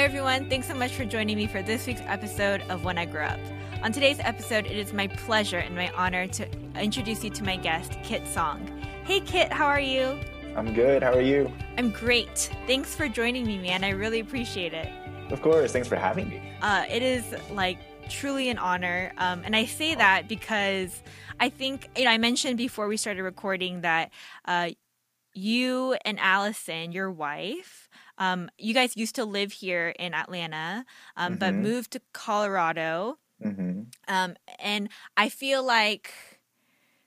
Hey everyone, thanks so much for joining me for this week's episode of When I Grow Up. On today's episode, it is my pleasure and my honor to introduce you to my guest, Kit Song. Hey Kit, how are you? I'm good. How are you? I'm great. Thanks for joining me, man. I really appreciate it. Of course. Thanks for having me. Uh, it is like truly an honor. Um, and I say that because I think, you know, I mentioned before we started recording that uh, you and Allison, your wife, um, you guys used to live here in Atlanta, um, but Mhm. moved to Colorado. hmm Um, and I feel like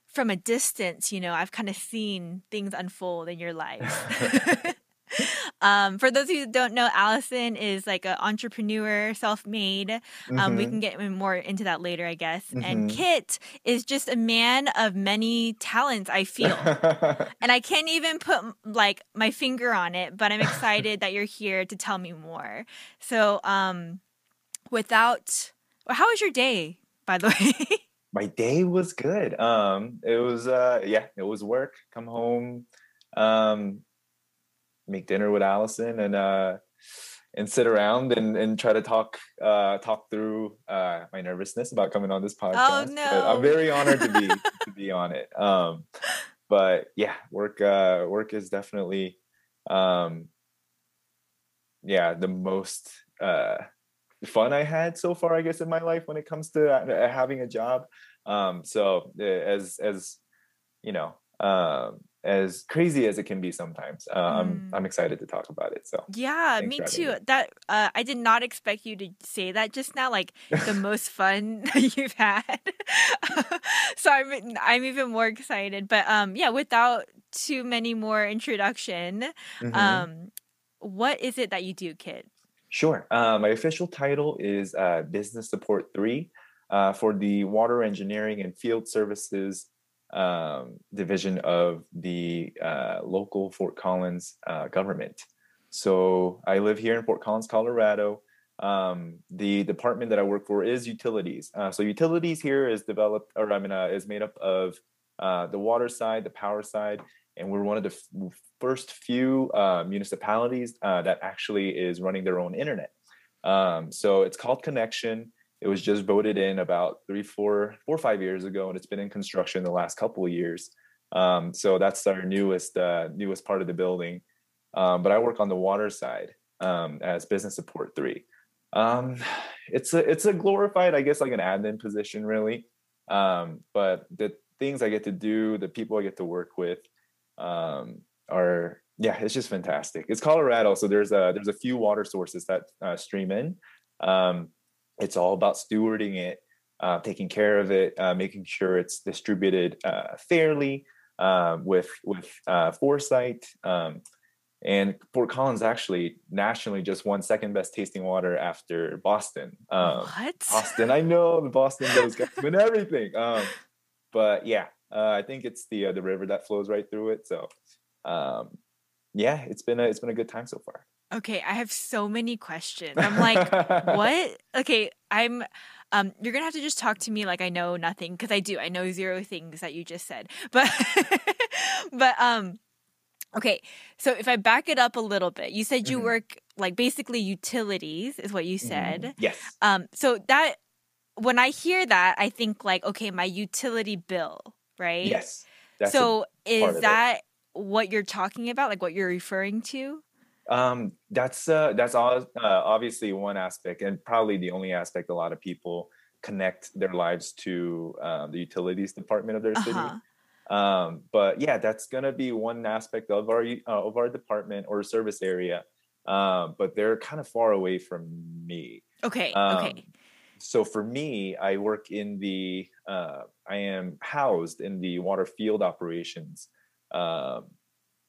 from a distance, you know, I've kind of seen things unfold in your life. um, for those who don't know, Allison is like an entrepreneur, self-made. Um, we Mhm. can get more into that later, I guess. And Mhm. Kit is just a man of many talents. I feel. And I can't even put like my finger on it, but I'm excited that you're here to tell me more. So, um, without, how was your day, by the way? My day was good. Um, it was uh, yeah, it was work. Come home, um, make dinner with Allison, and uh, and sit around and and try to talk uh talk through uh my nervousness about coming on this podcast. But no. I'm very honored to be to be on it. Um, but yeah, work uh work is definitely um yeah the most uh fun I had so far, I guess, in my life when it comes to uh, having a job. Um, so uh, as as you know, um, as crazy as it can be sometimes, uh, I'm Mm. I'm excited to talk about it. So yeah, me too. me. That uh, I did not expect you to say that just now. Like the most fun that you've had. so I'm I'm even more excited. But um, yeah, without too many more introduction, Mhm. um, what is it that you do, Kit? Sure. Uh, my official title is uh, Business Support 3 uh, for the Water Engineering and Field Services um, division of the uh, local Fort Collins uh, government. So I live here in Fort Collins, Colorado. Um, the department that I work for is utilities. Uh, so utilities here is developed, or I mean, uh, is made up of uh, the water side, the power side, and we're one of the f- first few uh, municipalities that actually is running their own internet. Um, so it's called Connexion. It was just voted in about three, four, four five years ago, and it's been in construction the last couple of years. Um, so that's our newest, uh, newest part of the building. Um, but I work on the water side um, as business support three. Um, it's a it's a glorified, I guess, like an admin position, really. Um, but the things I get to do, the people I get to work with, um, are yeah, it's just fantastic. It's Colorado, so there's a there's a few water sources that uh, stream in. Um, it's all about stewarding it, uh, taking care of it, uh, making sure it's distributed uh, fairly um, with with uh, foresight. Um, and Fort Collins actually nationally just won second best tasting water after Boston. Um, what? Boston, I know the Boston those guys win everything. Um, but yeah, uh, I think it's the uh, the river that flows right through it. So um, yeah, it's been a it's been a good time so far. Okay, I have so many questions. I'm like, what? Okay, I'm um you're to have to just talk to me like I know nothing because I do. I know zero things that you just said. But but um okay, so if I back it up a little bit. You said you Mhm. work like basically utilities is what you said. Mhm. Yes. Um so that when I hear that, I think like okay, my utility bill, right? Yes. So is of it. that what you're talking about? Like what you're referring to? Um, that's uh, that's all, uh, obviously one aspect, and probably the only aspect a lot of people connect their lives to um, the utilities department of their city. Uh-huh. Um, but yeah, that's gonna be one aspect of our uh, of our department or service area. Um, but they're kind of far away from me. Okay, Um, okay. So for me, I work in the uh, I am housed in the water field operations um,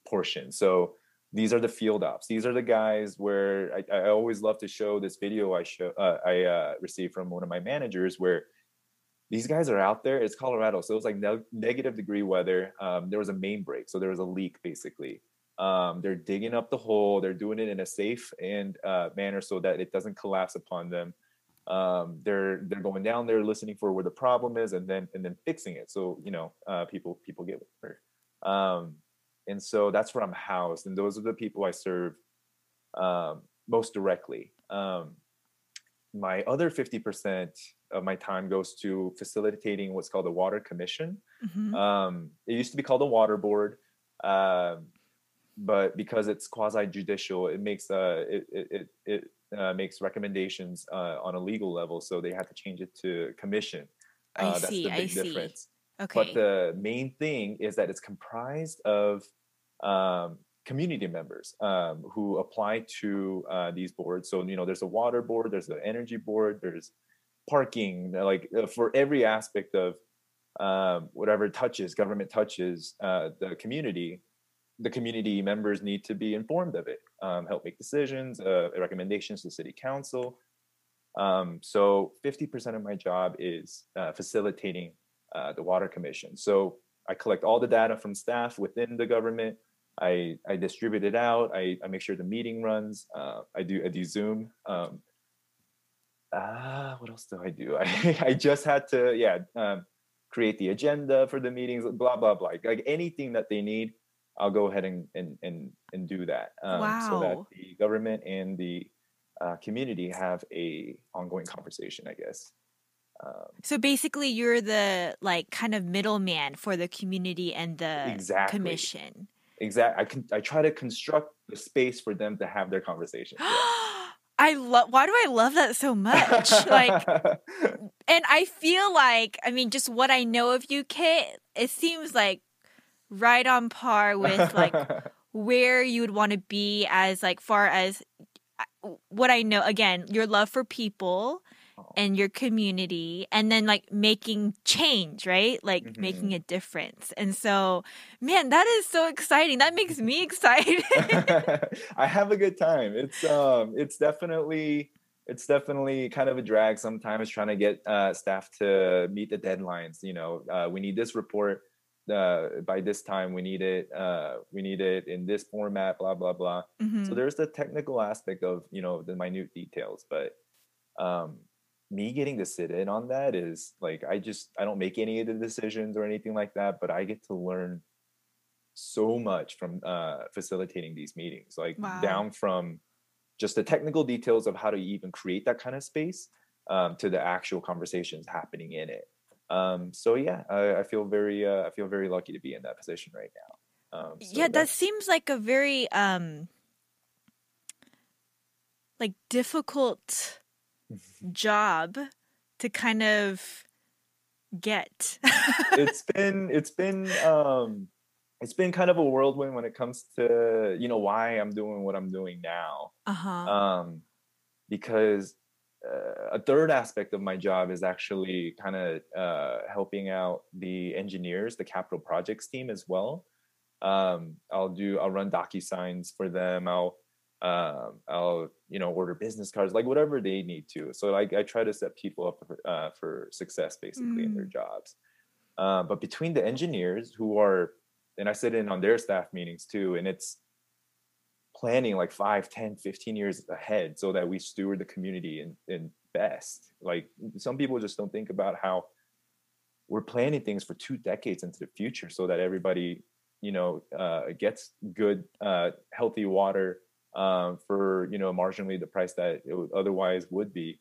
portion. So these are the field ops. These are the guys where I, I always love to show this video I show uh, I uh, received from one of my managers where these guys are out there. It's Colorado, so it was like ne- negative degree weather. Um, there was a main break, so there was a leak basically. Um, they're digging up the hole. They're doing it in a safe and uh, manner so that it doesn't collapse upon them. Um, they're they're going down there, listening for where the problem is, and then and then fixing it. So you know, uh, people people get hurt. Um, and so that's where I'm housed, and those are the people I serve um, most directly. Um, my other 50% of my time goes to facilitating what's called the Water Commission. Mhm. Um, it used to be called the Water Board, um, but because it's quasi judicial, it makes uh, it it it, it uh, makes recommendations uh, on a legal level. So they had to change it to commission. I Uh, that's see, the I big see. difference. okay. But the main thing is that it's comprised of um, community members um, who apply to uh, these boards. So you know, there's a water board, there's an energy board, there's parking, like uh, for every aspect of um, whatever touches government touches uh, the community. The community members need to be informed of it, um, help make decisions, uh, recommendations to city council. Um, so 50% of my job is uh, facilitating uh, the water commission. So I collect all the data from staff within the government. I, I distribute it out. I, I make sure the meeting runs. Uh, I do I do Zoom. Um, ah, what else do I do? I, I just had to yeah um, create the agenda for the meetings. Blah blah blah. Like anything that they need, I'll go ahead and and and, and do that. Um, So that the government and the uh, community have a ongoing conversation. I guess. Um, So basically, you're the like kind of middleman for the community and the Exactly. commission. exact. I can. I try to construct the space for them to have their conversation. I love. Why do I love that so much? like, and I feel like, I mean, just what I know of you, Kit, it seems like right on par with like where you would want to be as like far as what I know. Again, your love for people. And your community, and then like making change, right? Like making Mhm. a difference. And so, man, that is so exciting. That makes me excited. I have a good time. It's um it's definitely it's definitely kind of a drag sometimes trying to get uh, staff to meet the deadlines. You know, uh, we need this report uh, by this time. We need it. Uh, we need it in this format. Blah blah blah. Mhm. So there's the technical aspect of you know the minute details, but um, me getting to sit in on that is like I just I don't make any of the decisions or anything like that, but I get to learn so much from uh, facilitating these meetings, like Wow. down from just the technical details of how to even create that kind of space um, to the actual conversations happening in it. Um, so yeah, I, I feel very uh, I feel very lucky to be in that position right now. Um, so yeah, that seems like a very um like difficult job to kind of get. it's been it's been um it's been kind of a whirlwind when it comes to you know why I'm doing what I'm doing now. uh-huh. Um because uh, a third aspect of my job is actually kind of uh, helping out the engineers, the capital projects team as well. Um, I'll do I'll run DocuSigns for them. I'll um, I'll you know order business cards, like whatever they need to. So like I try to set people up for, uh, for success basically in their jobs. Uh, but between the engineers who are, and I sit in on their staff meetings too, and it's planning like 5 10 15 years ahead so that we steward the community and, in best like some people just don't think about how we're planning things for two decades into the future so that everybody you know uh, gets good uh, healthy water um, for you know marginally the price that it would otherwise would be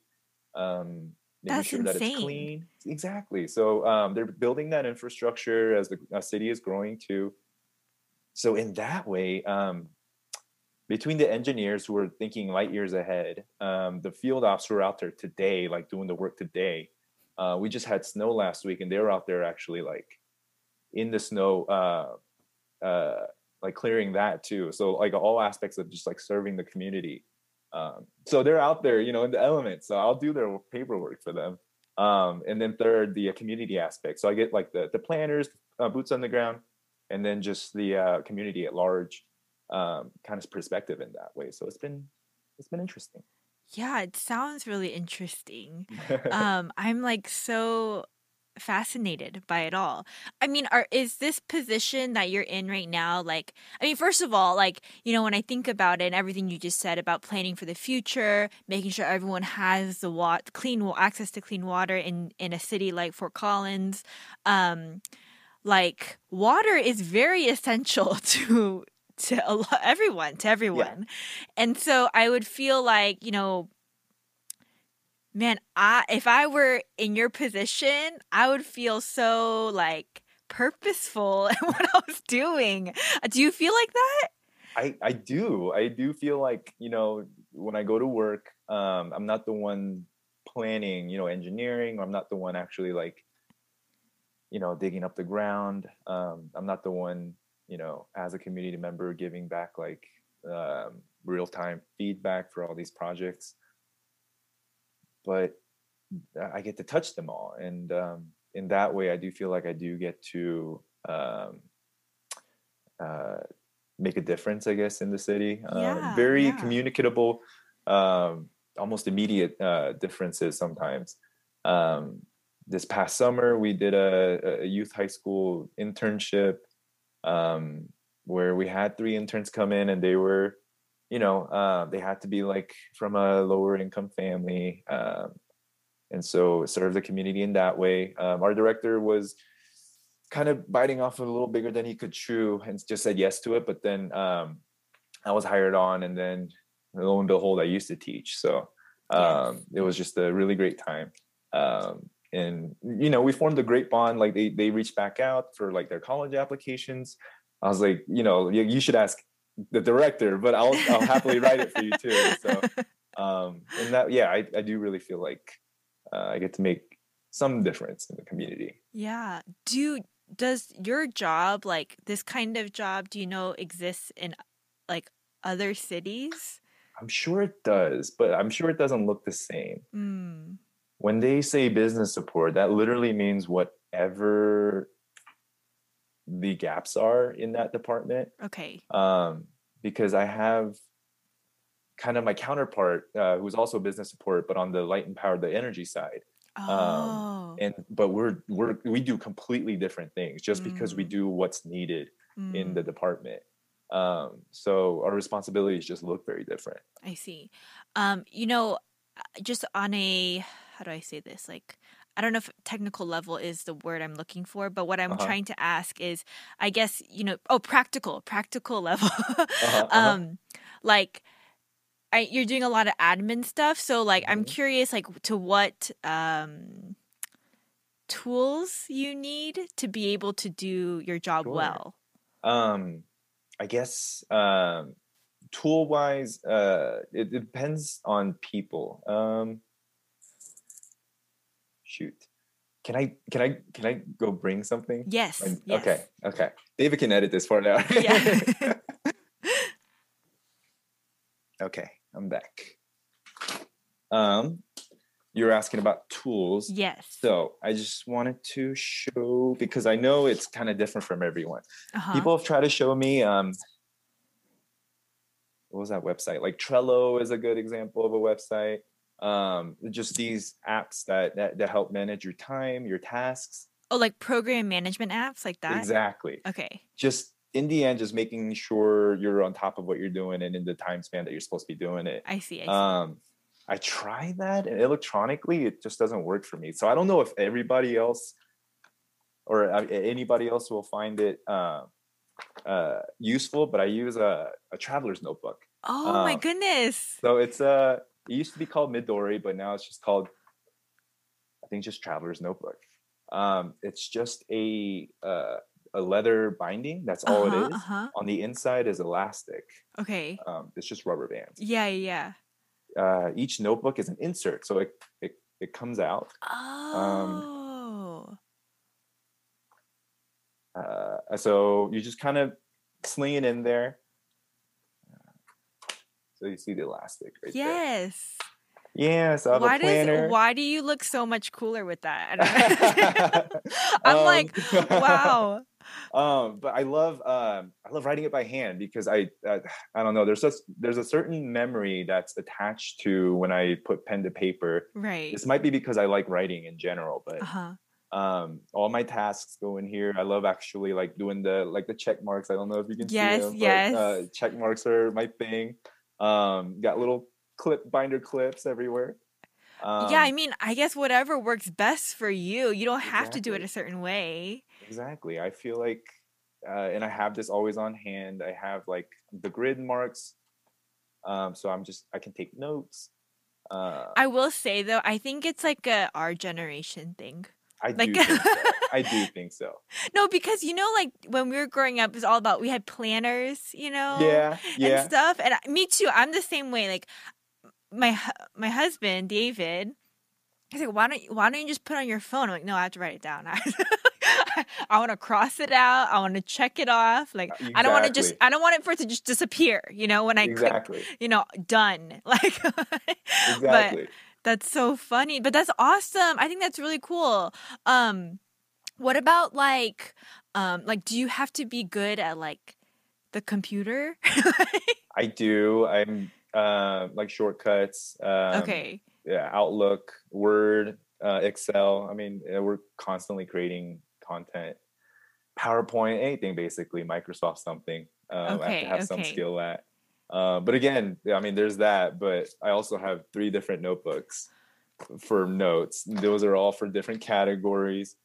um, making That's sure that it's insane. clean exactly so um, they're building that infrastructure as the uh, city is growing too so in that way um, between the engineers who are thinking light years ahead, um, the field ops who are out there today, like doing the work today. Uh, we just had snow last week, and they were out there actually like in the snow, uh, uh, like clearing that too. So like all aspects of just like serving the community. Um, so they're out there, you know, in the elements. So I'll do their paperwork for them. Um, and then third, the uh, community aspect. So I get like the the planners, uh, boots on the ground, and then just the uh, community at large um, kind of perspective in that way. So it's been it's been interesting. yeah, it sounds really interesting. um i'm like so fascinated by it all. I mean are is this position that you're in right now like i mean first of all like you know when i think about it and everything you just said about planning for the future making sure everyone has the wat- clean access to clean water in in a city like fort collins um like water is very essential to to a lot, everyone to everyone. And so i would feel like you know Man, I if I were in your position, I would feel so like purposeful in what I was doing. Do you feel like that? I, I do. I do feel like, you know, when I go to work, um, I'm not the one planning, you know, engineering. I'm not the one actually like, you know, digging up the ground. Um, I'm not the one, you know, as a community member giving back like um, real time feedback for all these projects. But I get to touch them all. And um, in that way, I do feel like I do get to um, uh, make a difference, I guess, in the city. Um, very yeah. communicable, um, almost immediate uh, differences sometimes. Um, this past summer, we did a, a youth high school internship um, where we had three interns come in and they were, you know, uh, they had to be like from a lower income family. Um, and so serve the community in that way. Um, our director was kind of biting off a little bigger than he could chew and just said yes to it. But then um, I was hired on, and then lo and behold, I used to teach. So um, it was just a really great time. Um, and you know, we formed a great bond. Like they they reached back out for like their college applications. I was like, you know, you, you should ask the director, but I'll I'll happily write it for you too. So um, and that yeah, I, I do really feel like uh, I get to make some difference in the community. Yeah. Do does your job like this kind of job do you know exists in like other cities? I'm sure it does, but I'm sure it doesn't look the same. Mm. When they say business support, that literally means whatever the gaps are in that department. Okay. Um, because I have kind of my counterpart uh, who's also business support, but on the light and power, the energy side. Oh. And but we're we're we do completely different things just because we Mm. do what's needed in Mm, the department. Um, so our responsibilities just look very different. I see. Um, you know, uh, just on a how do I say this? Like I don't know if technical level is the word I'm looking for, but what I'm Uh-huh. trying to ask is I guess, you know, oh, practical, practical level. uh-huh. um like I, you're doing a lot of admin stuff so like i'm Mhm. curious like to what um tools you need to be able to do your job Sure. well Um, I guess um, tool wise, uh, it, it depends on people. Um, shoot, can I can I can I go bring something? yes, And- yes. Okay, okay. David can edit this part out. Yeah. okay, I'm back. Um, you're asking about tools. yes So I just wanted to show because I know it's kind of different from everyone. uh-huh. People have tried to show me um what was that website? Like Trello is a good example of a website. Um just these apps that that, that help manage your time, your tasks. oh like program management apps like that Exactly. okay Just in the end, just making sure you're on top of what you're doing and in the time span that you're supposed to be doing it. i see i see Um, I tried that and electronically, it just doesn't work for me. So I don't know if everybody else or uh, anybody else will find it uh, uh, useful, but I use a, a traveler's notebook. oh my um, goodness So it's uh, it used to be called Midori, but now it's just called, I think, just traveler's notebook. Um, it's just a uh, a leather binding. That's all uh-huh, it is. uh-huh. On the inside is elastic. okay Um, it's just rubber bands. yeah yeah uh, each notebook is an insert, so it it, it comes out. oh Uh, so you just kind of sling it in there. So you see the elastic right there. yes Yeah, so I have why a planner. does why do you look so much cooler with that I don't know. I'm Um, like, wow. um, but I love um, I love writing it by hand because I uh, I don't know. There's just there's a certain memory that's attached to when I put pen to paper. Right. This might be because I like writing in general, but Uh huh. um all my tasks go in here i love actually like doing the like the check marks i don't know if you can Yes, see them yes. but, uh, check marks are my thing um got little clip binder clips everywhere um, yeah, I mean, I guess whatever works best for you. You don't have to do it a certain way. exactly i feel like uh, and i have this always on hand i have like the grid marks um so i'm just i can take notes Uh, I will say though, I think it's like a our generation thing. I Like- do think so. I do think so. No, because you know, like when we were growing up, it's all about we had planners, you know, Yeah, yeah. and stuff. And me too. I'm the same way. Like my my husband David, he's like, why don't you, why don't you just put it on your phone? I'm like, no, I have to write it down. I want to cross it out. I want to check it off. Like uh, I don't want to just I don't want it for it to just disappear. You know, when I click, exactly, you know, done. Like, but exactly. That's so funny. But that's awesome. I think that's really cool. Um, what about like, um, like, do you have to be good at like the computer? I do. I'm uh, like shortcuts. Um, okay. Yeah, Outlook, Word, uh, Excel. I mean, we're constantly creating content. PowerPoint, anything basically, Microsoft something. Um, I have Okay, to have some skill at. Uh, but again, I mean, there's that. But I also have three different notebooks for notes. Those are all for different categories.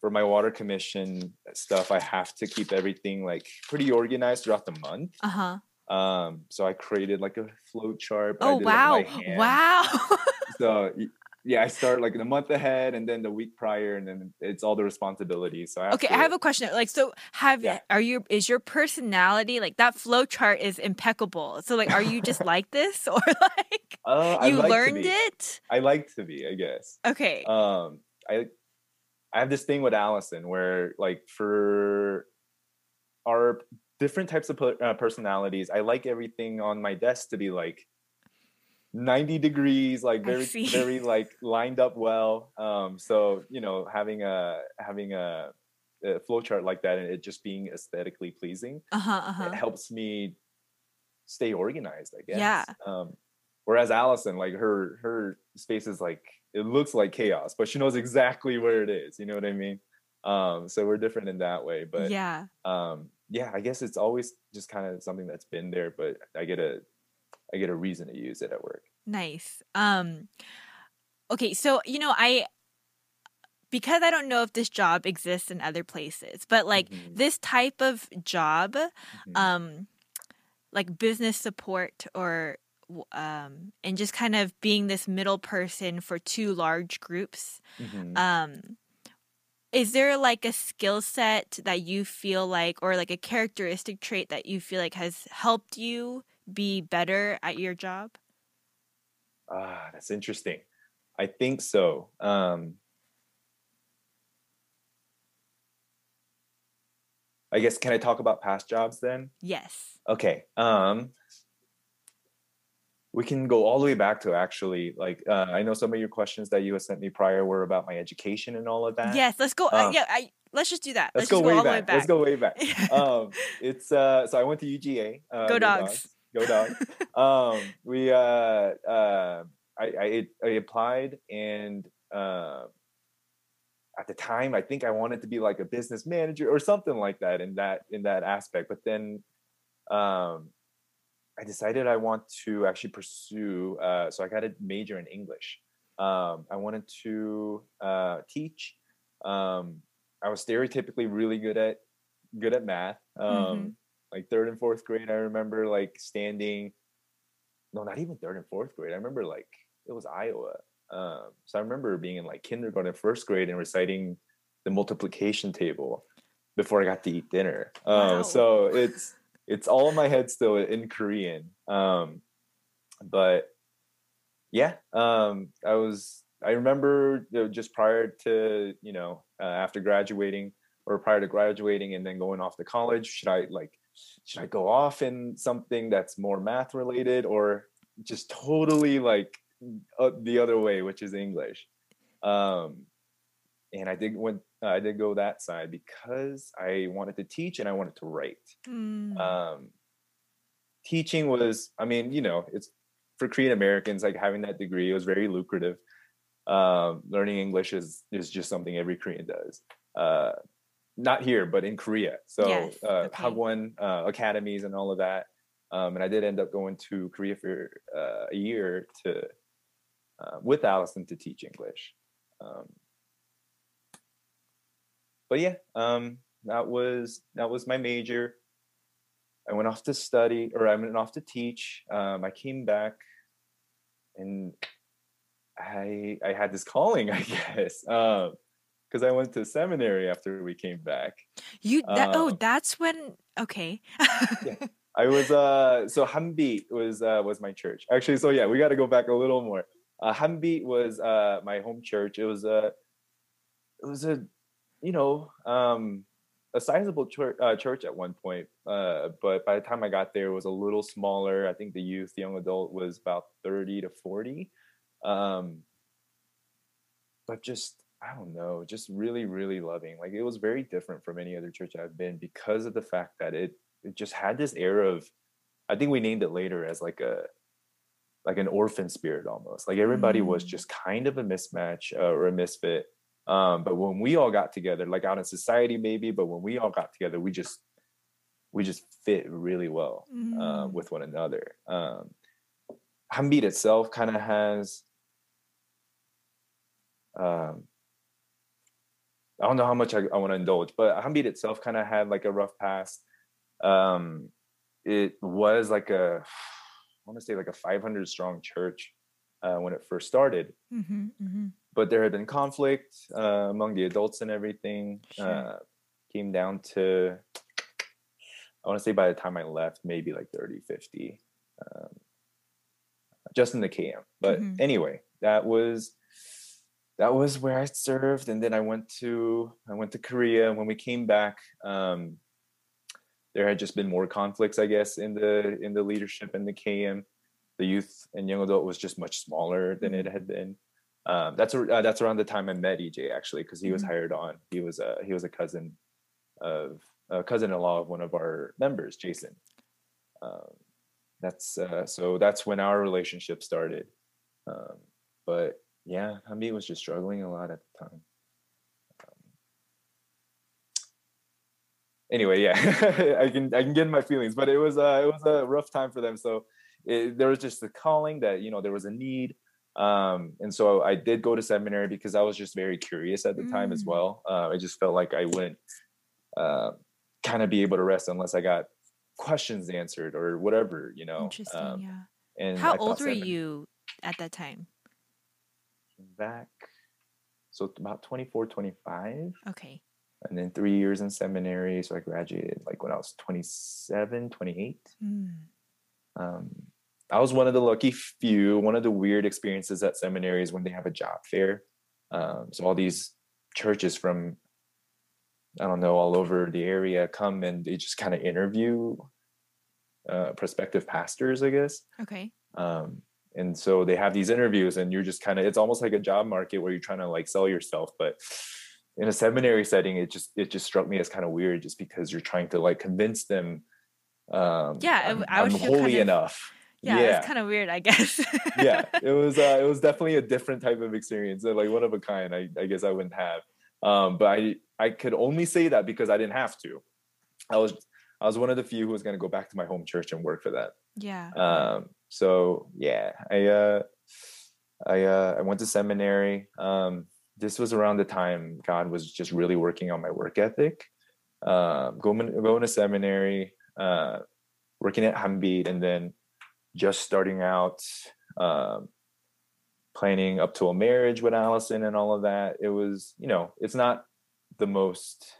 For my water commission stuff, I have to keep everything like pretty organized throughout the month. Uh huh. Um, so I created like a flow chart. Oh did it by wow! Wow. So yeah, I start like the month ahead, and then the week prior, and then it's all the responsibilities. So I okay, to, I have a question. Like, so have Yeah. are you? Is your personality like that? Flow chart is impeccable. So, like, are you just like this, or like uh, you like learned it? I like to be, I guess. Okay. Um, I I have this thing with Allison where like for our different types of uh, personalities, I like everything on my desk to be like 90 degrees like very very like lined up well um so you know having a having a, a flow chart like that and it just being aesthetically pleasing Uh huh. Uh it helps me stay organized i guess Yeah. um whereas allison like her her space is like it looks like chaos but she knows exactly where it is you know what i mean um so we're different in that way but yeah. um yeah i guess it's always just kind of something that's been there but i get a i get a reason to use it at work Nice. Um okay, so you know, I because I don't know if this job exists in other places, but like Mhm. this type of job, Mhm. um like business support or um and just kind of being this middle person for two large groups, Mhm. um is there like a skill set that you feel like or like a characteristic trait that you feel like has helped you be better at your job? Ah, that's interesting. I think so. Um, I guess can I talk about past jobs then? Yes. Okay. Um, we can go all the way back to actually like uh, I know some of your questions that you had sent me prior were about my education and all of that. Yes, let's go. Uh, Um, yeah, I let's just do that. Let's, just go, way all back. the way Let's go way back. um, it's uh, so I went to UGA. Uh, Go dogs. Go dogs. um, we uh, uh, I, I I applied and uh, at the time I think I wanted to be like a business manager or something like that in that in that aspect. But then um, I decided I want to actually pursue. Uh, so I got a major in English. Um, I wanted to uh, teach. Um, I was stereotypically really good at good at math. Um, Mhm. Like third and fourth grade, I remember like standing. No, not even third and fourth grade. I remember like it was Iowa. Um, so I remember being in like kindergarten, first grade, and reciting the multiplication table before I got to eat dinner. Um, Wow. So it's it's all in my head still in Korean. Um, but yeah, um, I was. I remember just prior to you know uh, after graduating or prior to graduating and then going off to college, should I like should I go off in something that's more math related or just totally like uh, the other way, which is English. Um, and I did went I did go that side because I wanted to teach and I wanted to write Mm. um, teaching was i mean you know it's for korean americans like having that degree it was very lucrative um, learning english is is just something every korean does uh, not here but in korea so Yes, uh, okay. hagwon uh, academies and all of that um, and i did end up going to korea for uh, a year to uh, with allison to teach english um, but yeah um, that was that was my major I went off to study, or I went off to teach. Um, I came back, and I I had this calling, I guess, because I went to seminary after we came back. You that oh, um, that's when okay. yeah. I was uh so Hambi was uh was my church. Actually, so yeah, we got to go back a little more. Uh Hambi was uh my home church. It was a it was a you know um a sizable church, uh, church at one point, uh, but by the time I got there, it was a little smaller. I think the youth, young adult, was about thirty to forty. Um, but just I don't know, just really, really loving. Like it was very different from any other church I've been because of the fact that it it just had this air of. I think we named it later as like a like an orphan spirit almost. Like everybody mm. was just kind of a mismatch uh, or a misfit um, but when we all got together, like out in society, maybe, but when we all got together, we just we just fit really well uh, mm. uh, with one another. Um, Hambeat itself kind of has. Um, I don't know how much I, I want to indulge, but Hambeat itself kind of had like a rough past. Um, it was like a, I want to say like a 500 strong church uh, when it first started. Mm-hmm, mm-hmm but there had been conflict uh, among the adults and everything. Sure. Uh, came down to, I want to say by the time I left, maybe like 30, 50, um, just in the KM. But mm-hmm. anyway, that was that was where I served, and then I went to I went to Korea. And when we came back, um, there had just been more conflicts, I guess, in the in the leadership in the KM. The youth and young adult was just much smaller than it mm-hmm. had been um, that's uh, that's around the time I met EJ actually because he was mm-hmm. hired on. He was a he was a cousin of a cousin-in-law of one of our members, Jason. Um, that's uh, so that's when our relationship started. Um, but yeah, Hambi was just struggling a lot at the time. Um, anyway, yeah, I can I can get in my feelings, but it was uh, it was a rough time for them. So it, there was just the calling that you know there was a need um, and so I did go to seminary because I was just very curious at the mm. time as mm. well. Uh, I just felt like I wouldn't uh, kind of be able to rest unless I got questions answered or whatever, you know. Interesting, um, yeah. And how old were you at that time? Back, so about 24, 25. Okay. And then three years in seminary. So I graduated like when I was 27, 28. Mm. Um, I was one of the lucky few. One of the weird experiences at seminaries when they have a job fair. Um, so all these churches from I don't know all over the area come and they just kind of interview uh, prospective pastors, I guess. Okay. Um, and so they have these interviews, and you're just kind of it's almost like a job market where you're trying to like sell yourself, but in a seminary setting, it just it just struck me as kind of weird, just because you're trying to like convince them. Um, yeah, I'm, I am holy kind of- enough yeah, yeah. it's kind of weird, I guess. yeah, it was uh, it was definitely a different type of experience, like one of a kind. I, I guess I wouldn't have, um, but I I could only say that because I didn't have to. I was I was one of the few who was going to go back to my home church and work for that. Yeah. Um. So yeah, I uh, I uh, I went to seminary. Um. This was around the time God was just really working on my work ethic. Um. Going going to seminary. Uh. Working at Hambeat and then just starting out, um, planning up to a marriage with Allison and all of that. It was, you know, it's not the most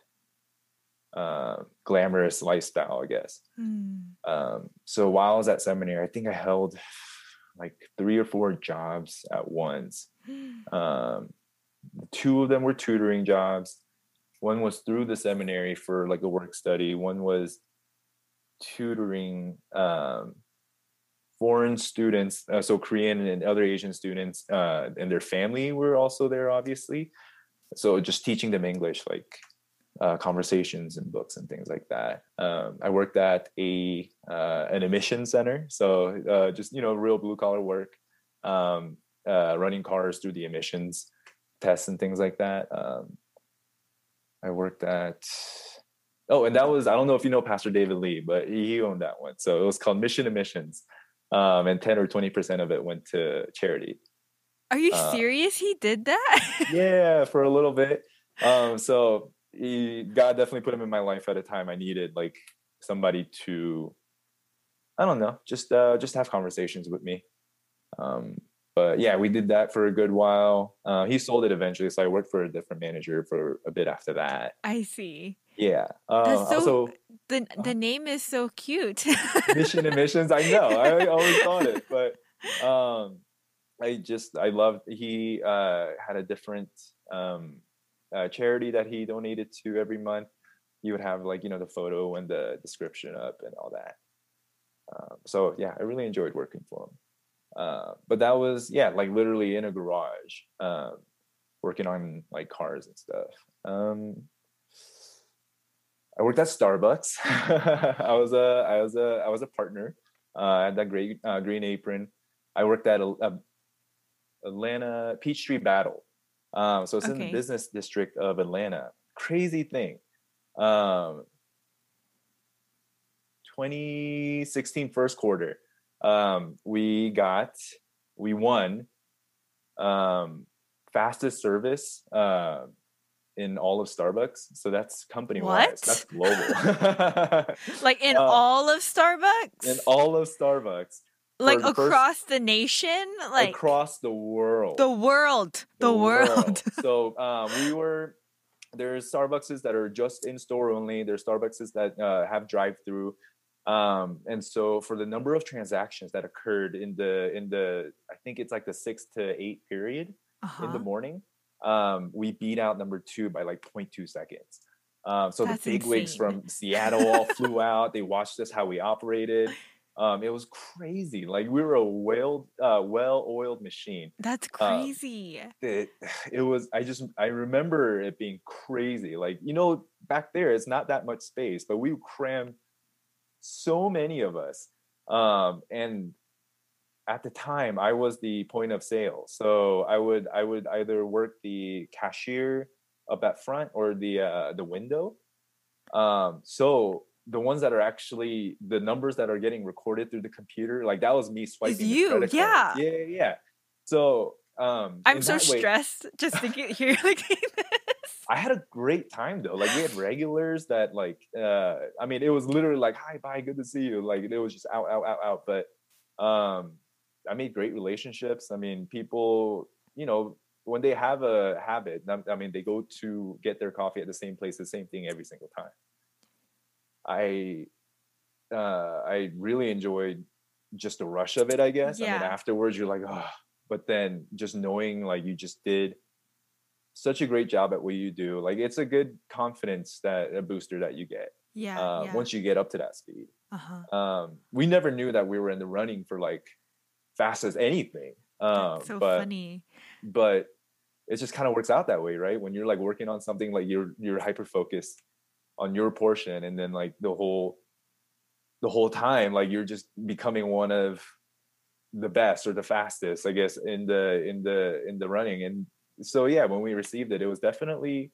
uh, glamorous lifestyle, I guess. Mm. Um, so while I was at seminary, I think I held like three or four jobs at once. Um, two of them were tutoring jobs. One was through the seminary for like a work study. One was tutoring um, foreign students, uh, so Korean and other Asian students, uh, and their family were also there, obviously. So just teaching them English, like uh, conversations and books and things like that. Um, I worked at a uh, an emission center, so uh, just you know, real blue collar work, um, uh, running cars through the emissions tests and things like that. Um, I worked at oh, and that was I don't know if you know Pastor David Lee, but he owned that one. So it was called Mission Emissions um, and 10 or 20% of it went to charity. Are you uh, serious? He did that? yeah, for a little bit. Um, so he, God definitely put him in my life at a time I needed like somebody to, I don't know, just uh, just have conversations with me. Um, but yeah, we did that for a good while. Uh, he sold it eventually, so I worked for a different manager for a bit after that. I see. Yeah. Uh, so also, the the name is so cute. mission emissions. I know. I always thought it, but um, I just I loved. He uh, had a different um, uh, charity that he donated to every month. He would have like you know the photo and the description up and all that. Um, so yeah, I really enjoyed working for him. Uh, but that was yeah, like literally in a garage, um, working on like cars and stuff. Um, I worked at Starbucks. I was a I was a I was a partner uh, at that great uh, Green Apron. I worked at a, a Atlanta Peachtree Battle. Um, so it's in the business district of Atlanta. Crazy thing. Um, 2016 first quarter, um, we got we won um, fastest service uh, in all of Starbucks. So that's company wide. That's global. like in Uh, all of Starbucks? in all of Starbucks like the first- across the nation? Like across the world. the world. The, world. so um, we were there's Starbucks that are just in store only. There's Starbucks that uh, have drive through. Um, and so for the number of transactions that occurred in the in the I think it's like the six to eight period in Uh-huh. the morning, um, we beat out number two by like 0.2 seconds. Um, so That's the bigwigs insane. from Seattle all flew out. They watched us how we operated. Um, it was crazy. Like we were a well uh, well-oiled machine That's uh, crazy. it, it was i just i remember it being crazy like you know back there it's not that much space but we crammed so many of us um and at the time i was the point of sale so i would i would either work the cashier up at front or the uh the window um so the ones that are actually the numbers that are getting recorded through the computer like that was me swiping the you, yeah. yeah yeah so um I'm so that way- stressed just thinking here like this. I had a great time though. Like we had regulars that like uh I mean it was literally like hi bye good to see you. Like it was just out out out out but um I made great relationships. I mean people you know when they have a habit I mean they go to get their coffee at the same place the same thing every single time. I uh I really enjoyed just the rush of it I guess. I mean afterwards you're like oh but then just knowing like you just did such a great job at what you do like it's a good confidence that a booster that you get Yeah. uh, yeah. once you get up to that speed uh-huh. um, we never knew that we were in the running for like fast as anything um, so but funny. but it just kind of works out that way right when you're like working on something like you're you're hyper focused on your portion and then like the whole the whole time like you're just becoming one of the best or the fastest i guess in the in the in the running. And so yeah when we received it it was definitely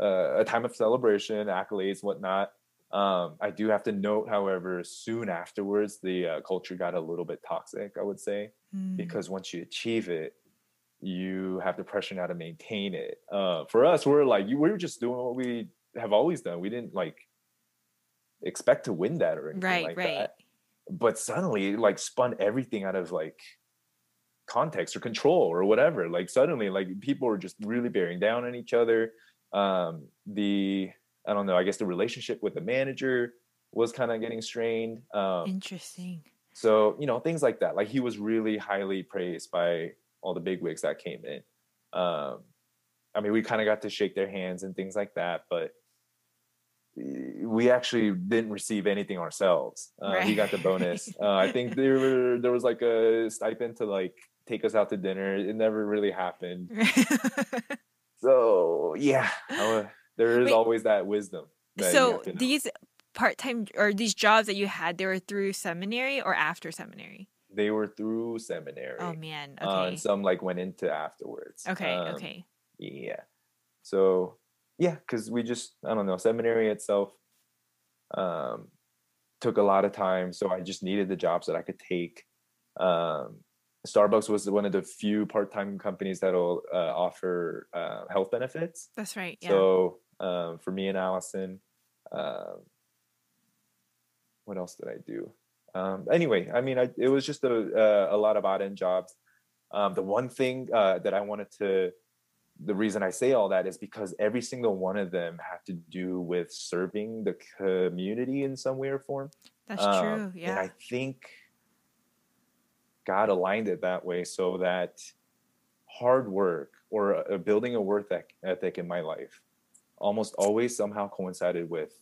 uh, a time of celebration accolades whatnot. Um, i do have to note however soon afterwards the uh, culture got a little bit toxic i would say Mm. because once you achieve it you have the pressure now to maintain it. Uh, for us we're like you we were just doing what we have always done we didn't like expect to win that or anything right, like right. that. But suddenly it, like spun everything out of like context or control or whatever. Like suddenly like people were just really bearing down on each other. Um the i don't know i guess the relationship with the manager was kind of getting strained um Interesting. so you know things like that. Like he was really highly praised by all the big wigs that came in. Um i mean we kind of got to shake their hands and things like that but eh, we actually didn't receive anything ourselves uh, he got the bonus uh, i think there were there was like a stipend to like take us out to dinner it never really happened so yeah there is Wait. always that wisdom that so have to know. these part-time or these jobs that you had, they were through seminary or after seminary? they were through seminary Oh man. uh, Okay. and some like went into afterwards okay. Um, okay. Yeah so yeah because we just i don't know seminary itself um took a lot of time so i just needed the jobs that i could take um starbucks was one of the few part-time companies that'll uh, offer uh, health benefits That's right. Yeah. so um, for me and allison um, what else did i do um, anyway i mean I, it was just a, uh, a lot of odd end jobs Um, the one thing uh, that I wanted to, the reason I say all that is because every single one of them have to do with serving the community in some way or form. That's um, true. Yeah. And I think God aligned it that way so that hard work or uh, building a work ethic in my life almost always somehow coincided with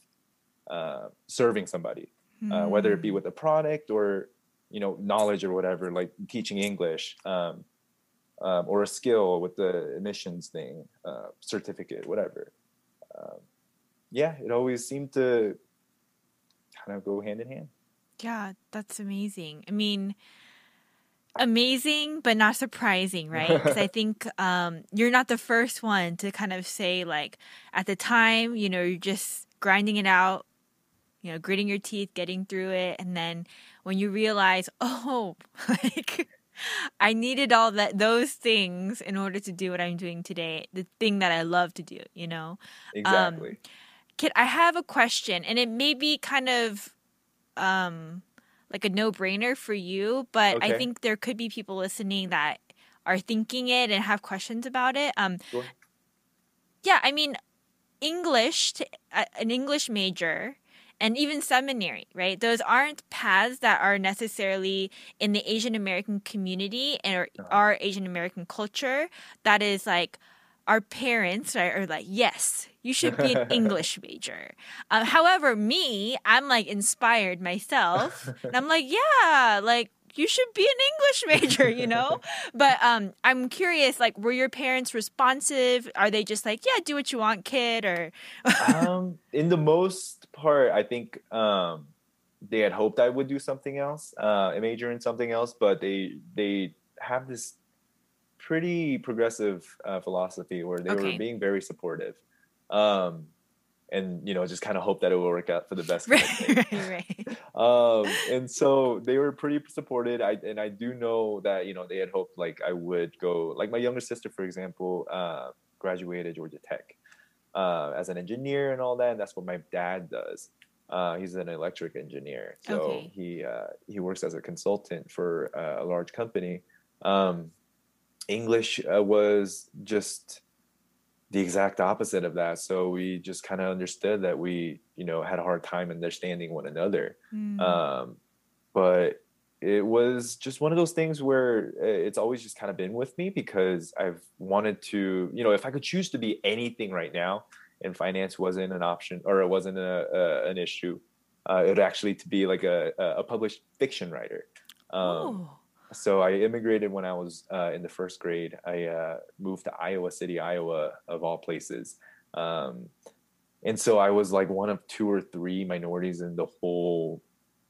uh, serving somebody, mm. uh, whether it be hmm. with a product or you know knowledge or whatever, like teaching English um, um, or a skill with the emissions thing, uh, certificate, whatever. Um, yeah, it always seemed to kind of go hand in hand. Yeah, that's amazing. I mean, amazing but not surprising right because i think um, you're not the first one to kind of say like at the time you know you're just grinding it out you know gritting your teeth getting through it and then when you realize oh like i needed all that those things in order to do what i'm doing today the thing that i love to do you know exactly um, Kit i have a question and it may be kind of um like a no brainer for you, but okay. I think there could be people listening that are thinking it and have questions about it. Um, sure. Yeah, I mean, English, to, uh, an English major, and even seminary, right? Those aren't paths that are necessarily in the Asian American community and uh-huh. our Asian American culture that is like our parents right, are like, yes, you should be an English major. Um, however, me, I'm like inspired myself, and I'm like, yeah, like you should be an English major, you know? but um, I'm curious, like, were your parents responsive? Are they just like, yeah, do what you want, kid? Or um, in the most part, I think um, they had hoped I would do something else, uh, a major in something else, but they they have this pretty progressive uh, philosophy where they okay. were being very supportive. Um, and you know just kind of hope that it will work out for the best right, right, right. Um, and so they were pretty supported. I and i do know that you know they had hoped like i would go like my younger sister for example uh, graduated georgia tech uh, as an engineer and all that and that's what my dad does. Uh, he's an electric engineer. So okay. he uh, he works as a consultant for uh, a large company. Um, English uh, was just the exact opposite of that. So we just kind of understood that we, you know, had a hard time understanding one another. Mm. Um, but it was just one of those things where uh, it's always just kind of been with me because I've wanted to, you know, if I could choose to be anything right now, and finance wasn't an option or it wasn't a, a an issue, uh, it would actually to be like a, a published fiction writer. Um, oh so I immigrated when I was uh, in the first grade. I uh, moved to Iowa City, Iowa, of all places. Um, and so I was like one of two or three minorities in the whole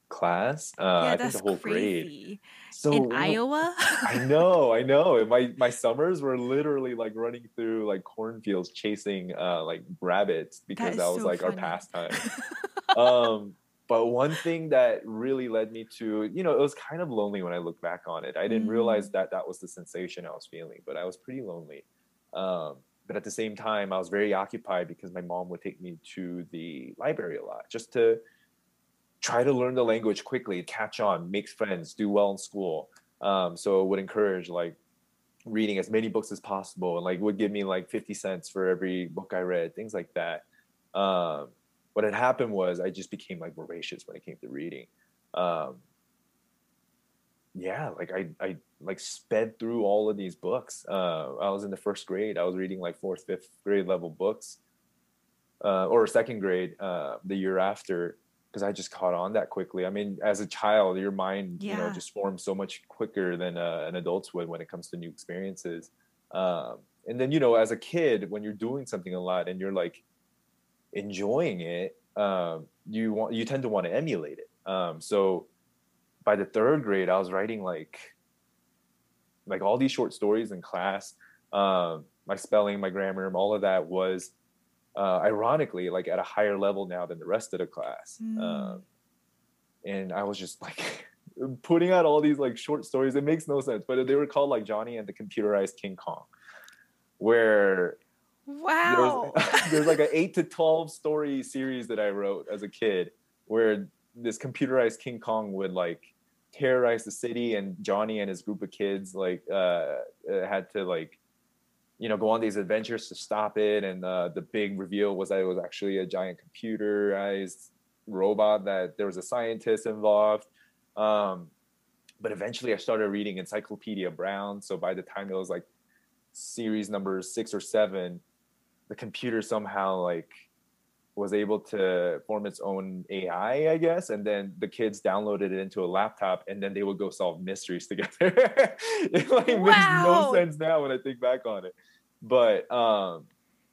class. Uh, yeah, I think the whole crazy. grade. So in Iowa, I know, I know. My my summers were literally like running through like cornfields chasing uh, like rabbits because that, that was so like funny. our pastime. um, but one thing that really led me to you know it was kind of lonely when i look back on it. I didn't mm. realize that that was the sensation i was feeling but i was pretty lonely. Um, but at the same time i was very occupied because my mom would take me to the library a lot just to try to learn the language quickly catch on make friends do well in school. Um, so it would encourage like reading as many books as possible and like would give me like 50 cents for every book i read things like that. Um, what had happened was I just became like voracious when it came to reading. Um, yeah, like I, I like sped through all of these books. Uh, I was in the first grade. I was reading like fourth, fifth grade level books, uh, or second grade uh, the year after, because I just caught on that quickly. I mean, as a child, your mind, yeah. you know, just forms so much quicker than uh, an adult's would when it comes to new experiences. Um, and then, you know, as a kid, when you're doing something a lot and you're like enjoying it, um, you want you tend to want to emulate it. Um, so by the third grade, I was writing like like all these short stories in class. Um, my spelling, my grammar, all of that was uh, ironically like at a higher level now than the rest of the class. Mm. Um, and I was just like putting out all these like short stories. It makes no sense, but they were called like Johnny and the Computerized King Kong, where Wow. There's, there's like an eight to 12 story series that I wrote as a kid where this computerized King Kong would like terrorize the city and johnny and his group of kids like uh, uh, had to like you know go on these adventures to stop it. And uh, the big reveal was that it was actually a giant computerized robot that there was a scientist involved. Um, but eventually i started reading encyclopedia brown. So by the time it was like series number six or seven the computer somehow like was able to form its own AI, I guess, and then the kids downloaded it into a laptop, and then they would go solve mysteries together. it like wow. makes no sense now when I think back on it, but um,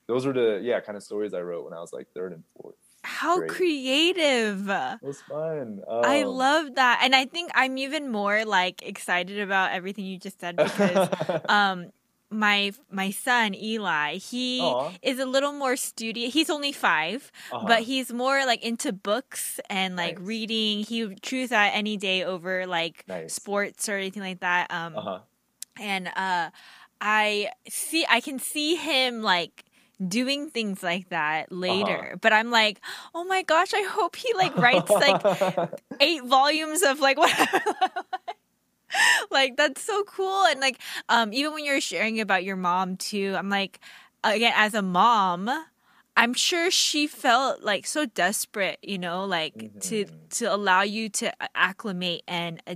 those were the yeah kind of stories I wrote when I was like third and fourth. How creative! It was fun. Um, I love that, and I think I'm even more like excited about everything you just said because um, my my son Eli, he Aww. is a little more studious. He's only 5 uh-huh. but he's more like into books and like nice. reading. He would choose that any day over like nice. sports or anything like that. Um, uh-huh. and uh, I see, I can see him like doing things like that later uh-huh. but i'm like oh my gosh i hope he like writes like eight volumes of like whatever like that's so cool and like um even when you're sharing about your mom too i'm like again as a mom i'm sure she felt like so desperate you know like mm-hmm. to to allow you to acclimate and uh,